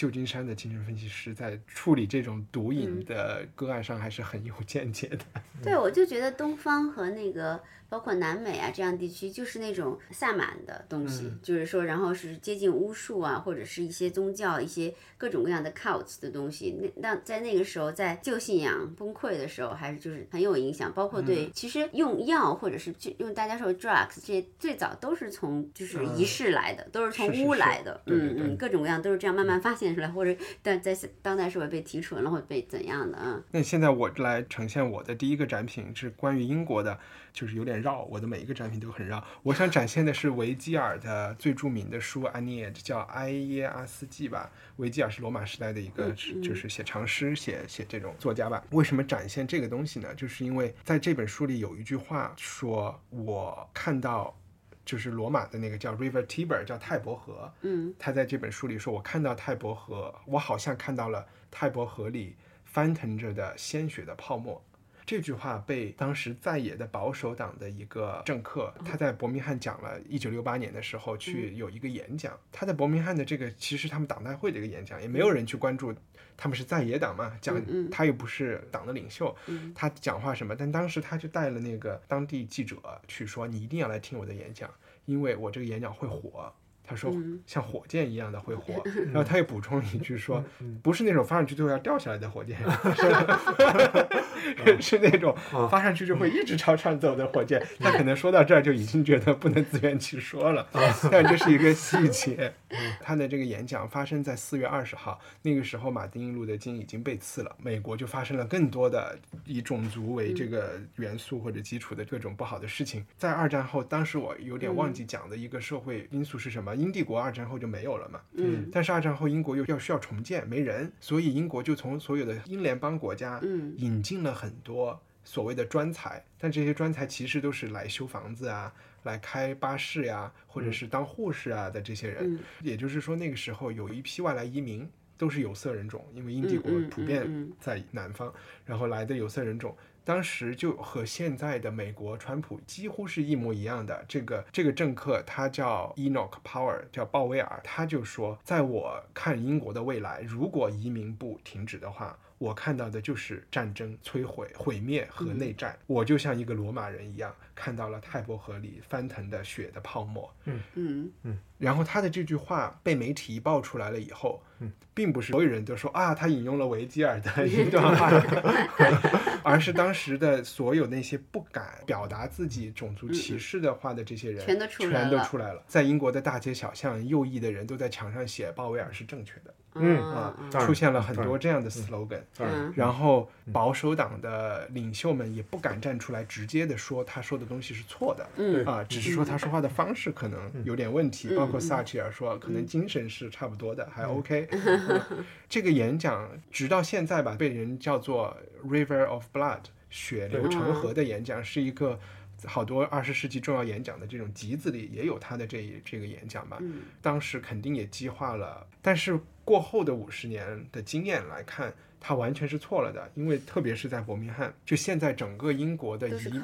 旧金山的精神分析师在处理这种毒瘾的个案上还是很有见解的。对，我就觉得东方和那个包括南美啊这样地区，就是那种萨满的东西，嗯就是说，然后是接近巫术啊，或者是一些宗教、一些各种各样的 cults 的东西。那那在那个时候，在旧信仰崩溃的时候，还是就是很有影响。包括对，嗯其实用药或者是就用大家说 drugs 这些，最早都是从就是仪式来的，都是从巫来的。嗯嗯，各种各样都是这样慢慢发现出来，或者但在当代社会被提纯了，或者被怎样的啊？那现在我来呈现我的第一个展品是关于英国的，就是有点绕，我的每一个展品都很绕。我想展现的是维吉尔的最著名的书《安涅》，叫《埃耶阿斯纪》吧。维吉尔是罗马时代的一个，就是写长诗、写写这种作家吧。为什么展现这个东西呢？就是因为在这本书里有一句话说，我看到。就是罗马的那个叫 River Tiber，叫泰伯河。嗯他在这本书里说：“我看到泰伯河，我好像看到了泰伯河里翻腾着的鲜血的泡沫。”这句话被当时在野的保守党的一个政客，他在伯明翰讲了，一九六八年的时候去有一个演讲。他在伯明翰的这个其实他们党代会的一个演讲，也没有人去关注，他们是在野党嘛，讲他又不是党的领袖，他讲话什么？但当时他就带了那个当地记者去说：“你一定要来听我的演讲，因为我这个演讲会火。”他说像火箭一样的会火，然后他又补充了一句说，不是那种发上去最后要掉下来的火箭，是是那种发上去就会一直朝上走的火箭。他可能说到这儿就已经觉得不能自圆其说了，但这是一个细 节。他的这个演讲发生在四月二十号，那个时候马丁路德金已经被刺了，美国就发生了更多的以种族为这个元素或者基础的各种不好的事情。在二战后，当时我有点忘记讲的一个社会因素是什么？英帝国二战后就没有了嘛。嗯。但是二战后英国又要需要重建，没人，所以英国就从所有的英联邦国家引进了很多所谓的专才，但这些专才其实都是来修房子啊。来开巴士呀，或者是当护士啊的这些人，也就是说那个时候有一批外来移民都是有色人种，因为英帝国普遍在南方，然后来的有色人种，当时就和现在的美国川普几乎是一模一样的。这个这个政客他叫 Enoch Power，叫鲍威尔，他就说，在我看英国的未来，如果移民不停止的话。我看到的就是战争、摧毁、毁灭和内战。我就像一个罗马人一样，看到了泰伯河里翻腾的血的泡沫。嗯嗯嗯。然后他的这句话被媒体一爆出来了以后，并不是所有人都说啊，他引用了维吉尔的 一段话，而是当时的所有那些不敢表达自己种族歧视的话的这些人，全都出全都出来了。在英国的大街小巷，右翼的人都在墙上写鲍威尔是正确的。嗯啊，出现了很多这样的 slogan，然。后保守党的领袖们也不敢站出来直接的说他说的东西是错的，嗯。啊，只是说他说话的方式可能有点问题，包括撒切尔说可能精神是差不多的，还 OK。这个演讲直到现在吧，被人叫做 River of Blood 血流成河的演讲，是一个。好多二十世纪重要演讲的这种集子里也有他的这一这个演讲吧，当时肯定也激化了，但是过后的五十年的经验来看，他完全是错了的，因为特别是在伯明翰，就现在整个英国的移民，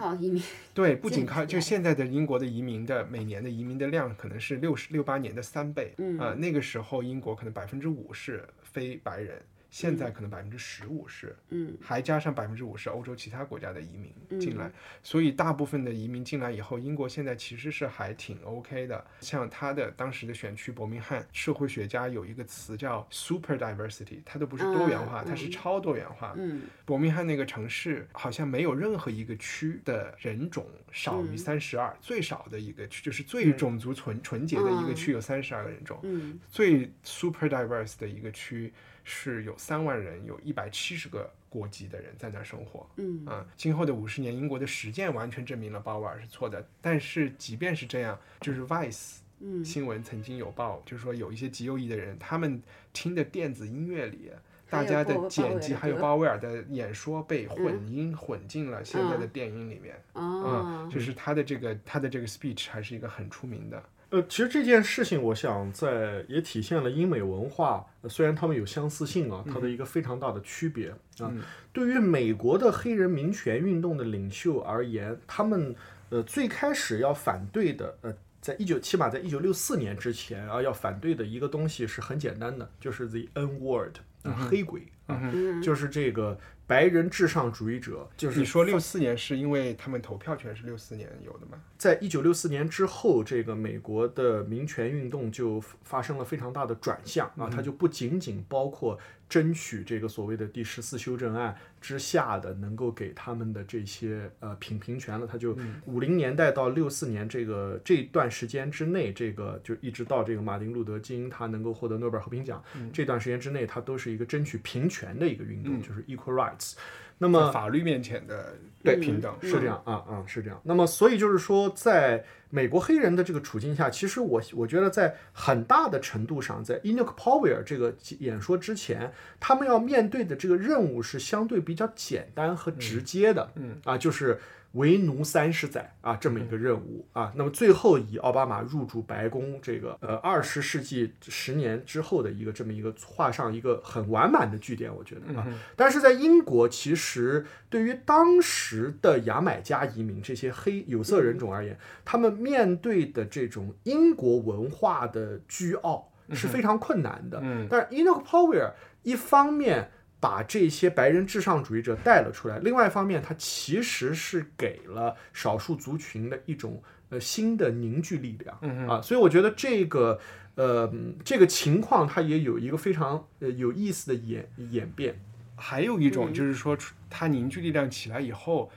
对，不仅靠就现在的英国的移民的每年的移民的量可能是六十六八年的三倍，啊，那个时候英国可能百分之五是非白人。现在可能百分之十五是，嗯，还加上百分之五是欧洲其他国家的移民进来，所以大部分的移民进来以后，英国现在其实是还挺 OK 的。像他的当时的选区伯明翰，社会学家有一个词叫 super diversity，它都不是多元化，它是超多元化。嗯，伯明翰那个城市好像没有任何一个区的人种少于三十二，最少的一个区就是最种族纯纯洁的一个区有三十二个人种，嗯，最 super diverse 的一个区。是有三万人，有一百七十个国籍的人在那儿生活。嗯啊，今后的五十年，英国的实践完全证明了鲍威尔是错的。但是即便是这样，就是 Vice 新闻曾经有报，就是说有一些极右翼的人，他们听的电子音乐里，大家的剪辑还有鲍威尔的演说被混音混进了现在的电影里面。啊，就是他的这个他的这个 speech 还是一个很出名的。呃，其实这件事情，我想在也体现了英美文化，虽然他们有相似性啊，它的一个非常大的区别啊。对于美国的黑人民权运动的领袖而言，他们呃最开始要反对的，呃，在一九起码在一九六四年之前啊，要反对的一个东西是很简单的，就是 the N word 啊，黑鬼啊，就是这个。白人至上主义者，就是你说六四年是因为他们投票权是六四年有的吗？在一九六四年之后，这个美国的民权运动就发生了非常大的转向啊，它就不仅仅包括争取这个所谓的第十四修正案之下的能够给他们的这些呃平平权了，他就五零年代到六四年这个这段时间之内，这个就一直到这个马丁路德金他能够获得诺贝尔和平奖这段时间之内，他都是一个争取平权的一个运动，就是 equal rights。那么法律面前的对平等是这样啊啊是这样。那么所以就是说，在美国黑人的这个处境下，其实我我觉得在很大的程度上，在 Enoch Powell 这个演说之前，他们要面对的这个任务是相对比较简单和直接的，嗯啊就是。为奴三十载啊，这么一个任务啊，那么最后以奥巴马入驻白宫这个呃二十世纪十年之后的一个这么一个画上一个很完满的句点，我觉得啊。但是在英国，其实对于当时的牙买加移民这些黑有色人种而言，他们面对的这种英国文化的倨傲是非常困难的。嗯，但是 Enoch Powell 一方面。把这些白人至上主义者带了出来。另外一方面，它其实是给了少数族群的一种呃新的凝聚力量嗯啊，所以我觉得这个呃这个情况它也有一个非常呃有意思的演演变。还有一种就是说，它凝聚力量起来以后，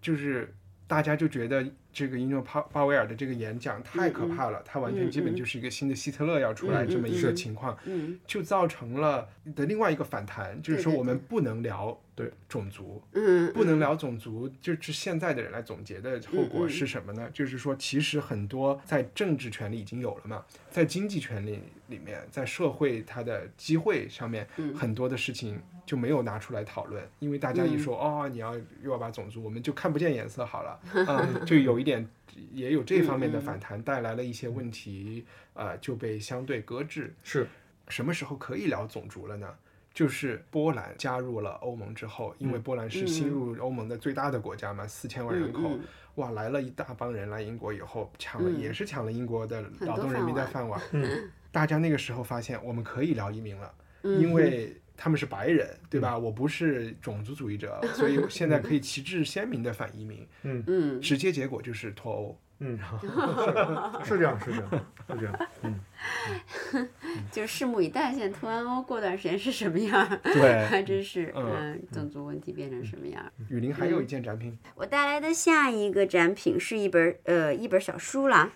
就是大家就觉得这个伊诺帕鲍威尔的这个演讲太可怕了，他完全基本就是一个新的希特勒要出来这么一个情况，就造成了的另外一个反弹，就是说我们不能聊对种族，嗯，不能聊种族，就是现在的人来总结的后果是什么呢？就是说，其实很多在政治权利已经有了嘛，在经济权利里面，在社会它的机会上面，很多的事情就没有拿出来讨论，因为大家一说哦，你要又要把种族，我们就看不见颜色好了，嗯，就有一点也有这方面的反弹，带来了一些问题，呃，就被相对搁置。是。什么时候可以聊种族了呢？就是波兰加入了欧盟之后，因为波兰是新入欧盟的最大的国家嘛，四千万人口，哇，来了一大帮人来英国以后，抢了也是抢了英国的劳动人民的饭碗。嗯，大家那个时候发现我们可以聊移民了，因为他们是白人，对吧？我不是种族主义者，所以我现在可以旗帜鲜明的反移民。嗯嗯，直接结果就是脱欧。嗯，是这样，是这样，是这样。嗯，就拭目以待，现在脱完欧过段时间是什么样儿？对还真是，嗯，种族问题变成什么样儿？雨林还有一件展品，我带来的下一个展品是一本呃一本小书啦，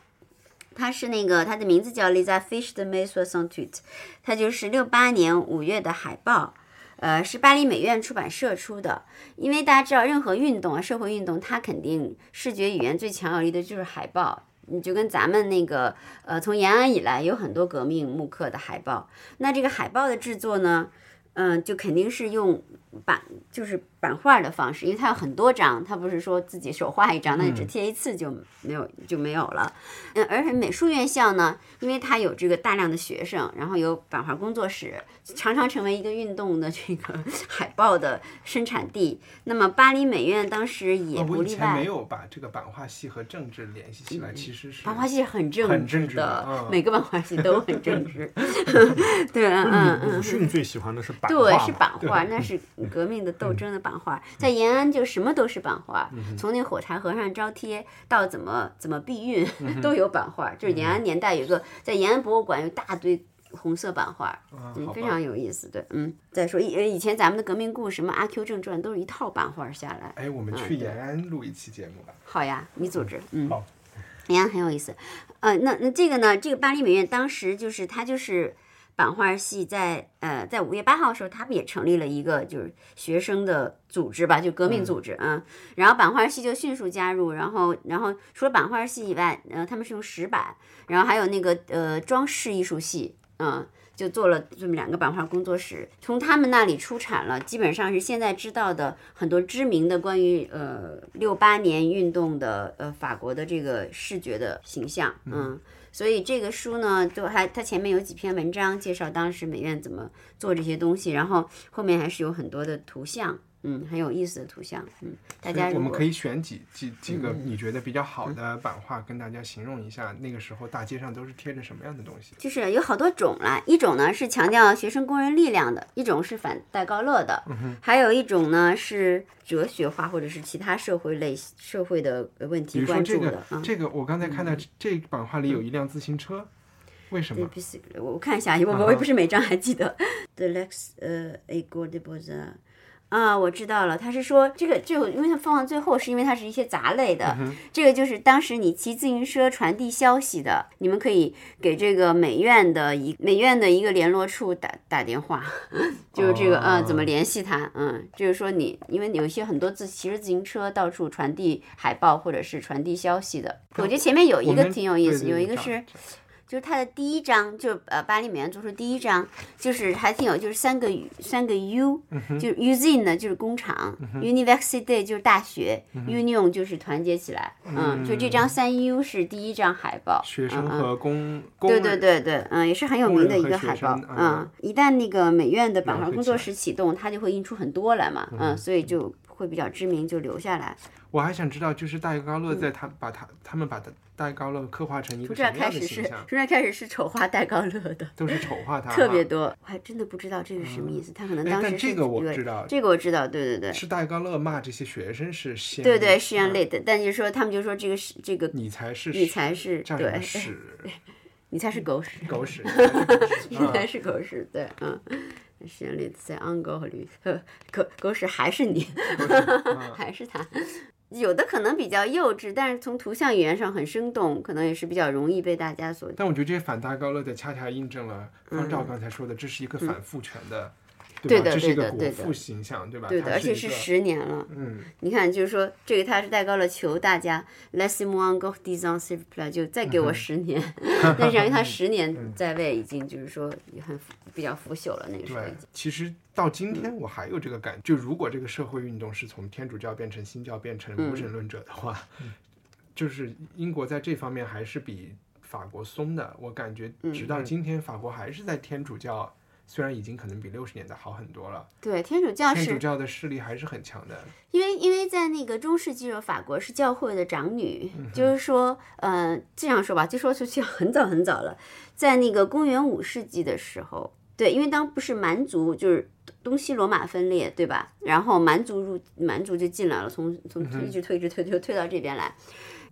它是那个它的名字叫《Lisa Fish 的 m a s o s o n t u t 它就是六八年五月的海报，呃是巴黎美院出版社出的。因为大家知道，任何运动啊，社会运动，它肯定视觉语言最强有力的就是海报。你就跟咱们那个呃，从延安以来有很多革命木刻的海报，那这个海报的制作呢，嗯、就肯定是用版就是版画的方式，因为它有很多张，它不是说自己手画一张，那你只贴一次就没有就没有了。嗯，而且美术院校呢，因为它有这个大量的学生，然后有版画工作室，常常成为一个运动的这个 海报的生产地。那么巴黎美院当时也哦，不例外。我以前没有把这个版画系和政治联系起来，其实是版画系很正很政治的，嗯每个版画系都很正直。对，嗯嗯嗯鲁。迅最喜欢的是版画对，是版画，那是革命的斗争的版画。在延安就什么都是版画，从那火柴盒上招贴到怎么怎么避孕都有版画。就是延安年代有一个在延安博物馆有大堆红色版画，嗯，非常有意思。对，嗯，再说以呃以前咱们的革命故事，什么《阿 Q 正传》都是一套版画下来。哎，我们去延安录一期节目吧。好呀，你组织，嗯，好，延安很有意思。呃，那那这个呢，这个巴黎美院当时就是它就是版画系在呃在五月八号的时候，他们也成立了一个就是学生的组织吧，就革命组织啊、嗯。然后版画系就迅速加入，然后然后除了版画系以外，呃，他们是用石板，然后还有那个呃装饰艺术系，嗯。就做了这么两个版画工作室，从他们那里出产了，基本上是现在知道的很多知名的关于呃六八年运动的呃法国的这个视觉的形象，嗯，所以这个书呢，就还它前面有几篇文章介绍当时美院怎么做这些东西，然后后面还是有很多的图像，嗯，很有意思的图像，嗯，大家我们可以选几几几个你觉得比较好的版画，跟大家形容一下，那个时候大街上都是贴着什么样的东西？就是有好多种啦，一种呢是强调学生工人力量的，一种是反戴高乐的，还有一种呢是哲学化或者是其他社会类社会的呃问题关注的，嗯。这个，我刚才看到这这版画里有一辆自行车，为什么？我我看一下，我我也不是每张还记得。The Lex 呃 A g o d e b o z a 啊，我知道了，他是说这个这个，因为它放到最后，是因为它是一些杂类的。这个就是当时你骑自行车传递消息的，你们可以给这个美院的一美院的一个联络处打打电话，就是这个嗯，怎么联系他？嗯，就是说你因为有一些很多自骑着自行车到处传递海报或者是传递消息的，我觉得前面有一个挺有意思，有一个是。就是它的第一章，就是呃巴黎美院做出第一章，就是还挺有，就是三个三个 U，、就是 usine 呢就是工厂、u n i v e r s i t y 就是大学、u n i o n 就是团结起来，嗯，就这张三 U 是第一张海报，学生和工工对对对对，嗯，也是很有名的一个海报嗯，一旦那个美院的版画工作室启动，它就会印出很多来嘛，嗯，所以就会比较知名，就留下来。我还想知道，就是大鱼高乐在他把他他们把他戴高乐刻画成一个什么样的开始是形象？从这儿开始是丑化戴高乐的，都是丑化他，特别。多。我还真的不知道这是什么意思，他可能哎当时这个我知道这个我知道，对对对。是戴高乐骂这些学生是先对对，是一样嗯类的，但就是说，他们就说这个是这个，你才是你才是对屎 你才是狗屎，狗屎，你才是狗屎，对，嗯，实验里在昂狗和驴，呃狗狗屎还是你，还是他。有的可能比较幼稚，但是从图像语言上很生动，可能也是比较容易被大家所。但我觉得这些反大高乐的恰恰印证了方照刚才说的，这是一个反父权的，吧？对的这是一对的对的个国父形象，对吧？对的，而且是十年了。嗯，你看，就是说这个他是戴高乐求大家 laissez-moi encore dix ans s'il vous plaît，就再给我十年。但是因为他 十年在位，已经就是说也很比较腐朽了，那个时候已对经。，其实到今天我还有这个感，就如果这个社会运动是从天主教变成新教变成无神论者的话，就是英国在这方面还是比法国松的。我感觉直到今天，法国还是在天主教，虽然已经可能比六十年代好很多了，对，天主教是天主教的势力还是很强的。因为因为在那个中世纪的时候，法国是教会的长女，嗯就是说，呃，这样说吧，就说出去很早很早了，在那个公元五世纪的时候，对，因为当不是蛮族就是东西罗马分裂，对吧？然后蛮族入蛮族就进来了，从从嗯一直推一直推就推到这边来，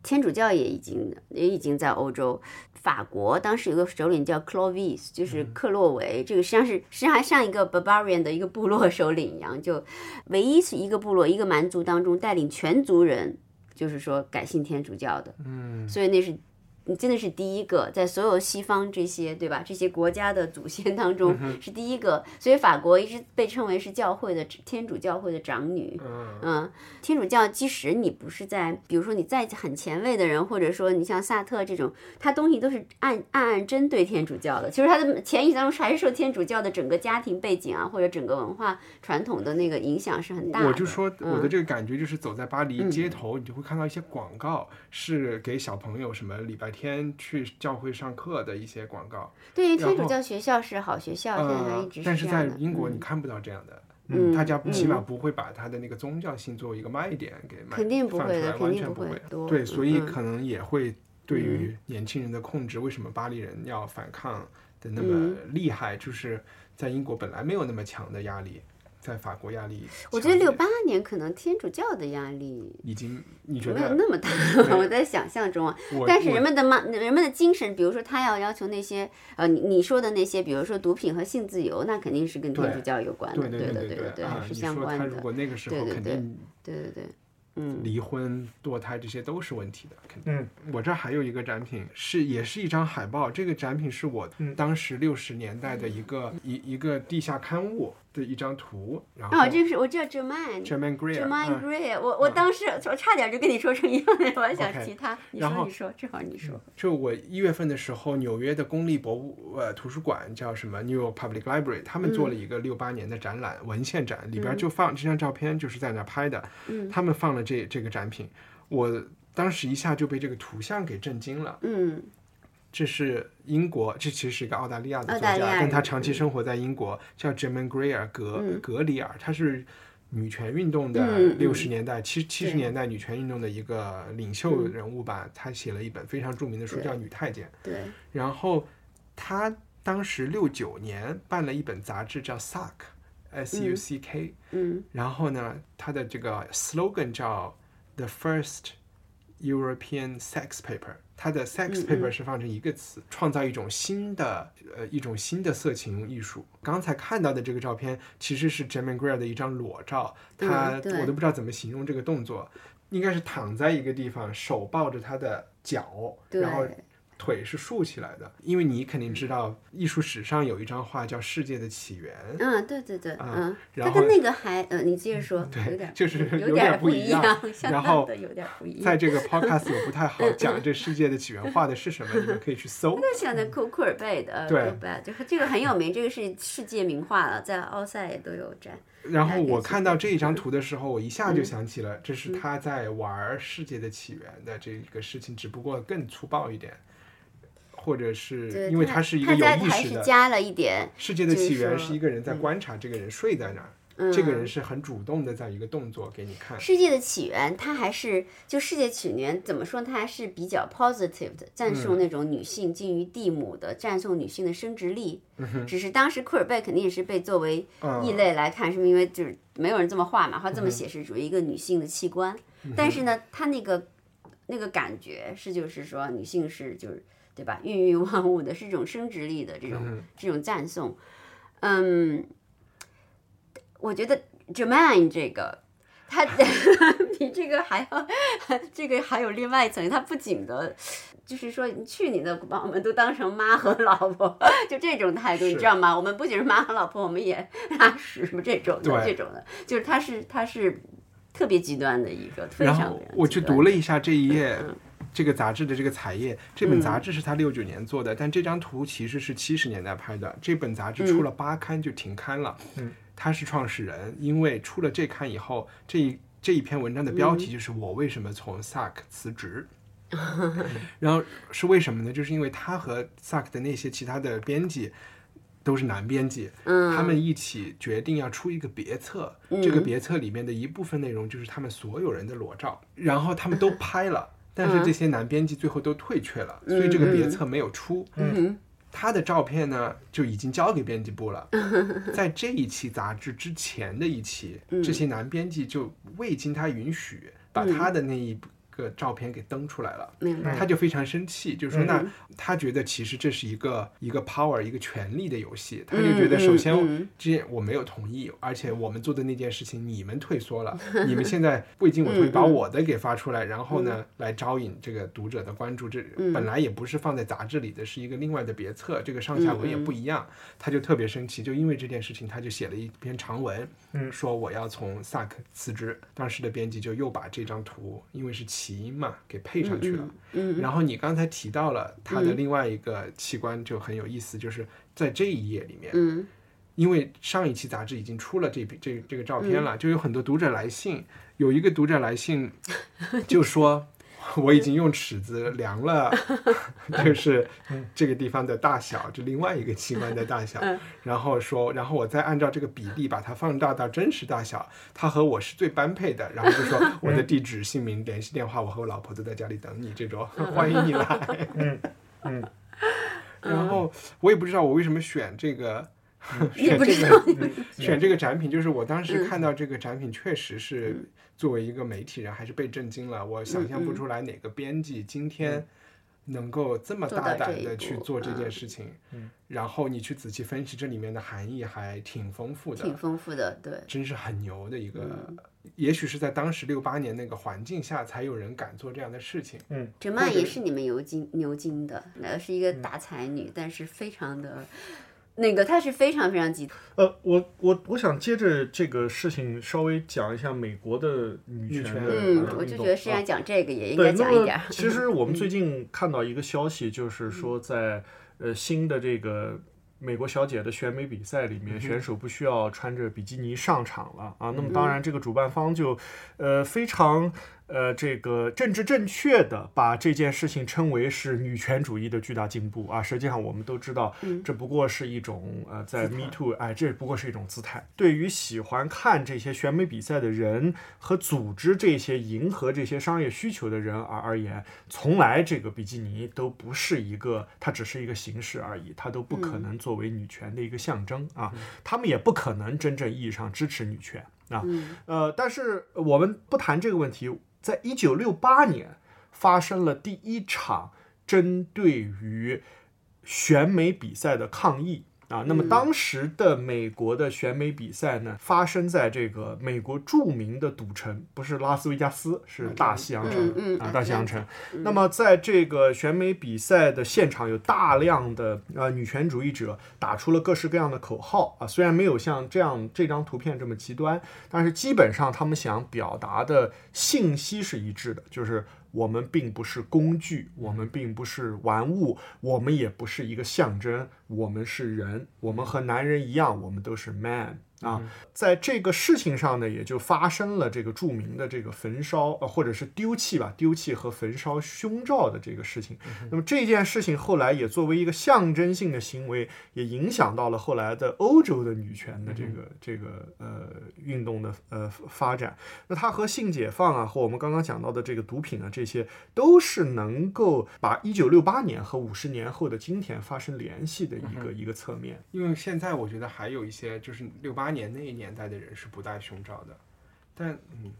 天主教也已经也已经在欧洲。法国当时有个首领叫 Clovis，就是嗯克洛维，这个实际上是实际上还像一个 barbarian 的一个部落首领一样，就唯一是一个部落一个蛮族当中带领全族人，就是说改信天主教的，嗯，所以那是。你真的是第一个，在所有西方这些对吧？这些国家的祖先当中是第一个，所以法国一直被称为是教会的天主教会的长女。嗯嗯，天主教即使你不是在，比如说你在很前卫的人，或者说你像萨特这种，他东西都是暗暗暗针对天主教的。其实他的潜意识当中还是受天主教的整个家庭背景啊，或者整个文化传统的那个影响是很大的。我就说我的嗯这个感觉就是走在巴黎街头，你就会看到一些广告，是给小朋友什么礼拜天去教会上课的一些广告。对于天主教学校是好学校，现在一直，但是在。英国你嗯看不到这样的。嗯大家起码嗯不会把他的那个宗教性作为一个卖点给卖，肯定不会的肯定不会。对，所以嗯可能也会对于年轻人的控制，为什么巴黎人要反抗的那么厉害，就是在英国本来没有那么强的压力，在法国压力。我觉得六八年可能天主教的压力已经，你觉没有？那么大，我在想象中啊。但是人们的嘛，人们的精神，比如说他要要求那些呃，你你说的那些，比如说毒品和性自由，那肯定是跟天主教有关的，对对的，对对的，对，是相关的，他如果那个时候肯定对对对，嗯离婚、堕胎这些都是问题的，肯定。嗯，我这儿还有一个展品，是也是一张海报。这个展品是我嗯当时六十年代的一个、一一个地下刊物的一张图。然后哦，这个是我知道 Germain。Germain Greer，Germain 嗯 Gray，我我当时我差点就跟你说成一样的，我还想提他。你说你说，正好你说。就我一月份的时候，纽约的公立博物呃图书馆叫什么 New York Public Library，他们做了一个六八年的展览，文献展，里边就放这张照片，就是在那儿拍的。嗯他们放了这这个展品，我当时一下就被这个图像给震惊了。嗯这是英国，这其实是一个澳大利亚的作家，但他长期生活在英国，叫 Germain Greer 格、嗯。格里尔，他是女权运动的六十年代、七七十年代女权运动的一个领袖人物吧。他写了一本非常著名的书叫《女太监》，对，然后他当时六九年办了一本杂志叫 Suck。S U C K，、嗯。然后呢，他的这个 slogan 叫 The First European Sex Paper，它的 sex 嗯 paper 是放成一个词，创造一种新的呃一种新的色情艺术。刚才看到的这个照片其实是 Germain Greer 的一张裸照，他、我都不知道怎么形容这个动作，应该是躺在一个地方，手抱着他的脚，然后腿是竖起来的。因为你肯定知道，艺术史上有一张画叫《世界的起源》。嗯，对对对，啊嗯，然后它跟那个还嗯，你接着说，有对点就是有有点不一样相当然后的有点不一样。在这个 podcast 我不太好讲这世界的起源画的是什么，你们可以去搜。那像那库库尔贝的，库尔贝就是这个很有名，这个是世界名画了，在奥赛也都有展。然后我看到这一张图的时候，我一下嗯就想起了，这是他在玩《世界的起源》的这个事情，只不过更粗暴一点，或者是，因为他它是一个有意识的。是加了一点，世界的起源是一个人在观察这个人睡在哪儿，这个人是很主动的在一个动作给你看。世界的起源，它还是就世界起源怎么说？它还是比较 positive 的，赞颂那种女性近于地母的，赞颂女性的生殖力。只是当时库尔贝肯定也是被作为异类来看，是因为就是没有人这么画嘛，画这么写实主义一个女性的器官。但是呢，他那个那个感觉是就是说女性是就是对吧？孕育万物的是一种生殖力的这种这种赞颂。嗯。我觉得 Germain 这个，他 比这个还要，这个还有另外一层。他不仅的，就是说，你去你的，把我们都当成妈和老婆，就这种态度，你知道吗？我们不仅是妈和老婆，我们也拉屎什么这种的，这种的，就是他是他是特别极端的一个。然后我去读了一下这一页，这个杂志的这个彩页，这本杂志是他六九年做的，但这张图其实是七十年代拍的。这本杂志出了八刊就停刊了。嗯。他是创始人，因为出了这刊以后，这一这一篇文章的标题就是“我为什么从 Suck 辞职 ”，然后是为什么呢？就是因为他和 Suck 的那些其他的编辑都是男编辑，他们一起决定要出一个别册，这个别册里面的一部分内容就是他们所有人的裸照，然后他们都拍了，但是这些男编辑最后都退却了，所以这个别册没有出。他的照片呢就已经交给编辑部了，在这一期杂志之前的一期，这些男编辑就未经他允许把他的那一。个照片给登出来了，他就非常生气，就说那他觉得其实这是一个一个 power 一个权力的游戏，他就觉得首先这我没有同意，而且我们做的那件事情你们退缩了，你们现在未经我同意把我的给发出来，然后呢来招引这个读者的关注，这本来也不是放在杂志里的，是一个另外的别册，这个上下文也不一样，他就特别生气，就因为这件事情他就写了一篇长文，说我要从萨克辞职，当时的编辑就又把这张图，因为是。起因嘛，给配上去了。嗯，然后你刚才提到了它的另外一个器官就很有意思，就是在这一页里面，嗯，因为上一期杂志已经出了这这这个照片了，就有很多读者来信，有一个读者来信就说。我已经用尺子量了，就是这个地方的大小，就另外一个器官的大小，然后说，然后我再按照这个比例把它放大到真实大小，它和我是最般配的。然后就说 我的地址、姓名、联系电话，我和我老婆都在家里等你，这种欢迎你来。嗯嗯。然后我也不知道我为什么选这个，选这个，选这个展品，就是我当时看到这个展品确实是。作为一个媒体人，还是被震惊了。我想象不出来哪个编辑今天能够这么大胆的去做这件事情。嗯，然后你去仔细分析这里面的含义，还挺丰富的。挺丰富的，对，真是很牛的一个。也许是在当时六八年那个环境下，才有人敢做这样的事情。嗯，哲曼也是你们牛津牛津的，呃，是一个大才女，但是非常的。那个他是非常非常极端。呃，我我我想接着这个事情稍微讲一下美国的女权。嗯，我就觉得是要讲这个也应该讲一点。其实我们最近看到一个消息，就是说在呃新的这个美国小姐的选美比赛里面，选手不需要穿着比基尼上场了啊。那么当然，这个主办方就呃非常。呃，这个政治正确的把这件事情称为是女权主义的巨大进步啊！实际上，我们都知道，这不过是一种呃，在 Me Too，哎，这不过是一种姿态。对于喜欢看这些选美比赛的人和组织这些迎合这些商业需求的人而而言，从来这个比基尼都不是一个，它只是一个形式而已，它都不可能作为女权的一个象征啊！他们也不可能真正意义上支持女权啊！呃，但是我们不谈这个问题。在一九六八年，发生了第一场针对于选美比赛的抗议。啊，那么当时的美国的选美比赛呢，发生在这个美国著名的赌城，不是拉斯维加斯，是大西洋城啊，大西洋城。那么在这个选美比赛的现场，有大量的呃女权主义者打出了各式各样的口号啊，虽然没有像这样这张图片这么极端，但是基本上他们想表达的信息是一致的，就是。我们并不是工具，我们并不是玩物，我们也不是一个象征，我们是人，我们和男人一样，我们都是 man 啊，在这个事情上呢，也就发生了这个著名的这个焚烧呃，或者是丢弃吧，丢弃和焚烧胸罩的这个事情。那么这件事情后来也作为一个象征性的行为，也影响到了后来的欧洲的女权的这个这个呃运动的呃发展。那它和性解放啊，和我们刚刚讲到的这个毒品啊，这些都是能够把一九六八年和五十年后的今天发生联系的一个一个侧面。因为现在我觉得还有一些就是六八年那一年代的人是不戴胸罩的，但嗯。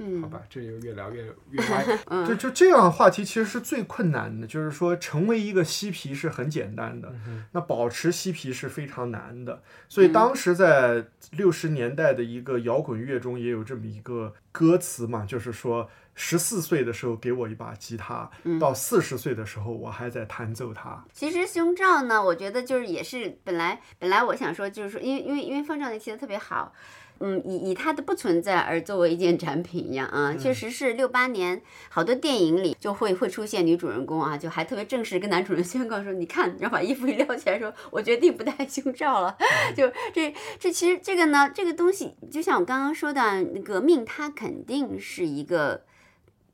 嗯，好吧，这就越聊越越 歪。就就这样的话题，其实是最困难的。就是说，成为一个嬉皮是很简单的，那保持嬉皮是非常难的。所以当时在六十年代的一个摇滚乐中，也有这么一个歌词嘛，就是说，十四岁的时候给我一把吉他，到四十岁的时候我还在弹奏它。其实胸罩呢，我觉得就是也是本来本来我想说，就是说，因为因为因为方丈那提的特别好。嗯，以以它的不存在而作为一件展品一样啊，确实是六八年好多电影里就会会出现女主人公啊，就还特别正式跟男主人宣告说，你看，然后把衣服一撩起来说，我决定不戴胸罩了。就这这其实这个呢，这个东西就像我刚刚说的，革命它肯定是一个。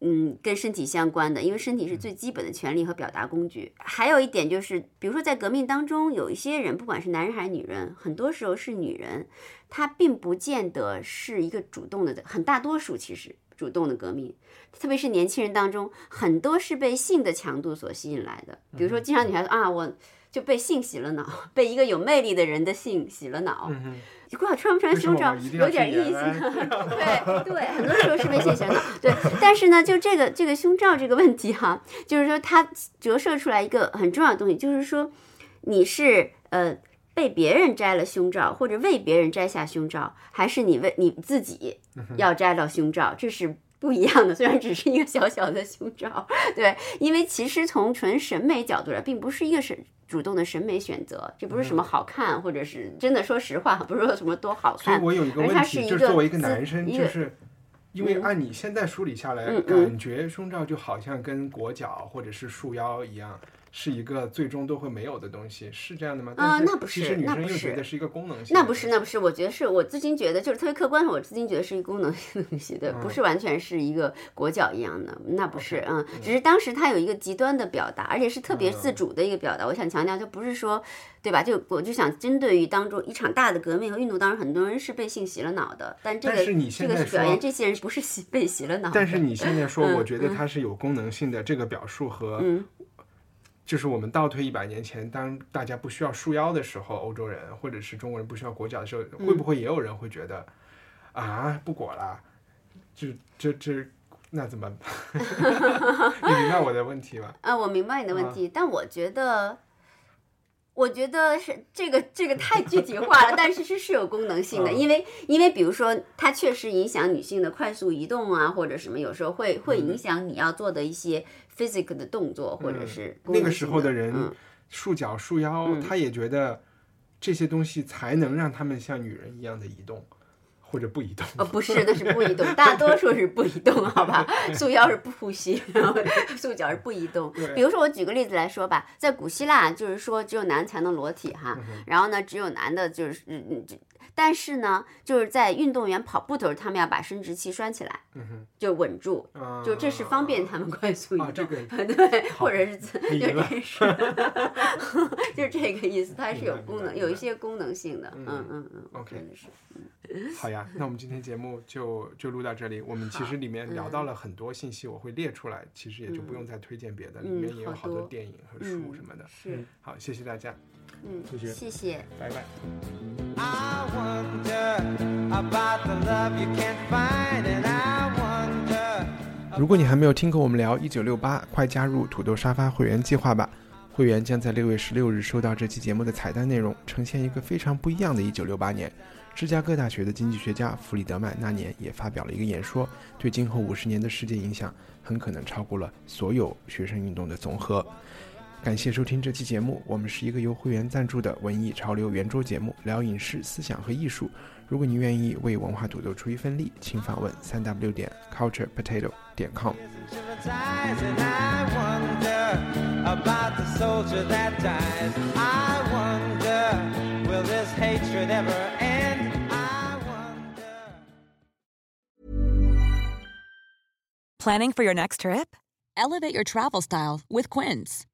嗯，跟身体相关的，因为身体是最基本的权利和表达工具。还有一点就是，比如说在革命当中，有一些人，不管是男人还是女人，很多时候是女人，她并不见得是一个主动的，很大多数其实主动的革命，特别是年轻人当中，很多是被性的强度所吸引来的。比如说，经常女孩子啊，我就被性洗了脑，被一个有魅力的人的性洗了脑。你管穿不穿胸罩有点意思，对对，很多时候是被性洗脑。对，但是呢，就这个这个胸罩这个问题哈，就是说它折射出来一个很重要的东西，就是说你是呃被别人摘了胸罩，或者为别人摘下胸罩，还是你为你自己要摘到胸罩，这是不一样的。虽然只是一个小小的胸罩，对，因为其实从纯审美角度来，并不是一个审。主动的审美选择，这不是什么好看，或者是真的。说实话，不是说什么多好看。所以我有一个问题，就是作为一个男生，就是因为按你现在梳理下来，感觉胸罩就好像跟裹脚或者是束腰一样。是一个最终都会没有的东西，是这样的吗？啊，那不是，其实女生又觉得是一个功能性。那不是，那不是，我觉得是我至今觉得就是特别客观，我至今觉得是一个功能性的东西，对，不是完全是一个裹脚一样的，那不是，嗯，只是当时它有一个极端的表达，而且是特别自主的一个表达。我想强调，就不是说，对吧？就我就想针对于当中一场大的革命和运动当中，很多人是被性洗了脑的，但这个这个是表现这些人不是洗被洗了脑。但是你现在说，我觉得它是有功能性的这个表述和。就是我们倒退一百年前，当大家不需要束腰的时候，欧洲人或者是中国人不需要裹脚的时候，会不会也有人会觉得啊，不裹了？这这这，那怎么？你明白我的问题吗？啊，我明白你的问题，但我觉得。我觉得是这个这个太具体化了，但是是是有功能性的，因为因为比如说它确实影响女性的快速移动啊，或者什么，有时候会会影响你要做的一些 physical 的动作，或者是那个时候的人束脚束腰，他也觉得这些东西才能让他们像女人一样的移动。或者不移动？呃，不 是，那是不移动，大多数是不移动，好吧？束腰是不呼吸，然后束脚是不移动。比如说，我举个例子来说吧，在古希腊，就是说只有男才能裸体哈，然后呢，只有男的就是嗯嗯。但是呢，就是在运动员跑步的时候，他们要把生殖器拴起来，就稳住，就这是方便他们快速移动，对，或者是就这是，就是这个意思，它是有功能，有一些功能性的，嗯嗯嗯，OK，是，好呀，那我们今天节目就就录到这里。我们其实里面聊到了很多信息，我会列出来，其实也就不用再推荐别的，里面也有好多电影和书什么的。是，好，谢谢大家。嗯，谢谢，拜拜。如果你还没有听过我们聊一九六八，快加入土豆沙发会员计划吧！会员将在六月十六日收到这期节目的彩蛋内容，呈现一个非常不一样的一九六八年。芝加哥大学的经济学家弗里德曼那年也发表了一个演说，对今后五十年的世界影响很可能超过了所有学生运动的总和。感谢收听这期节目。我们是一个由会员赞助的文艺潮流圆桌节目，聊影视、思想和艺术。如果您愿意为文化土豆出一份力，请访问三 w 点 culture potato 点 com。Planning for your next trip? Elevate your travel style with Quince.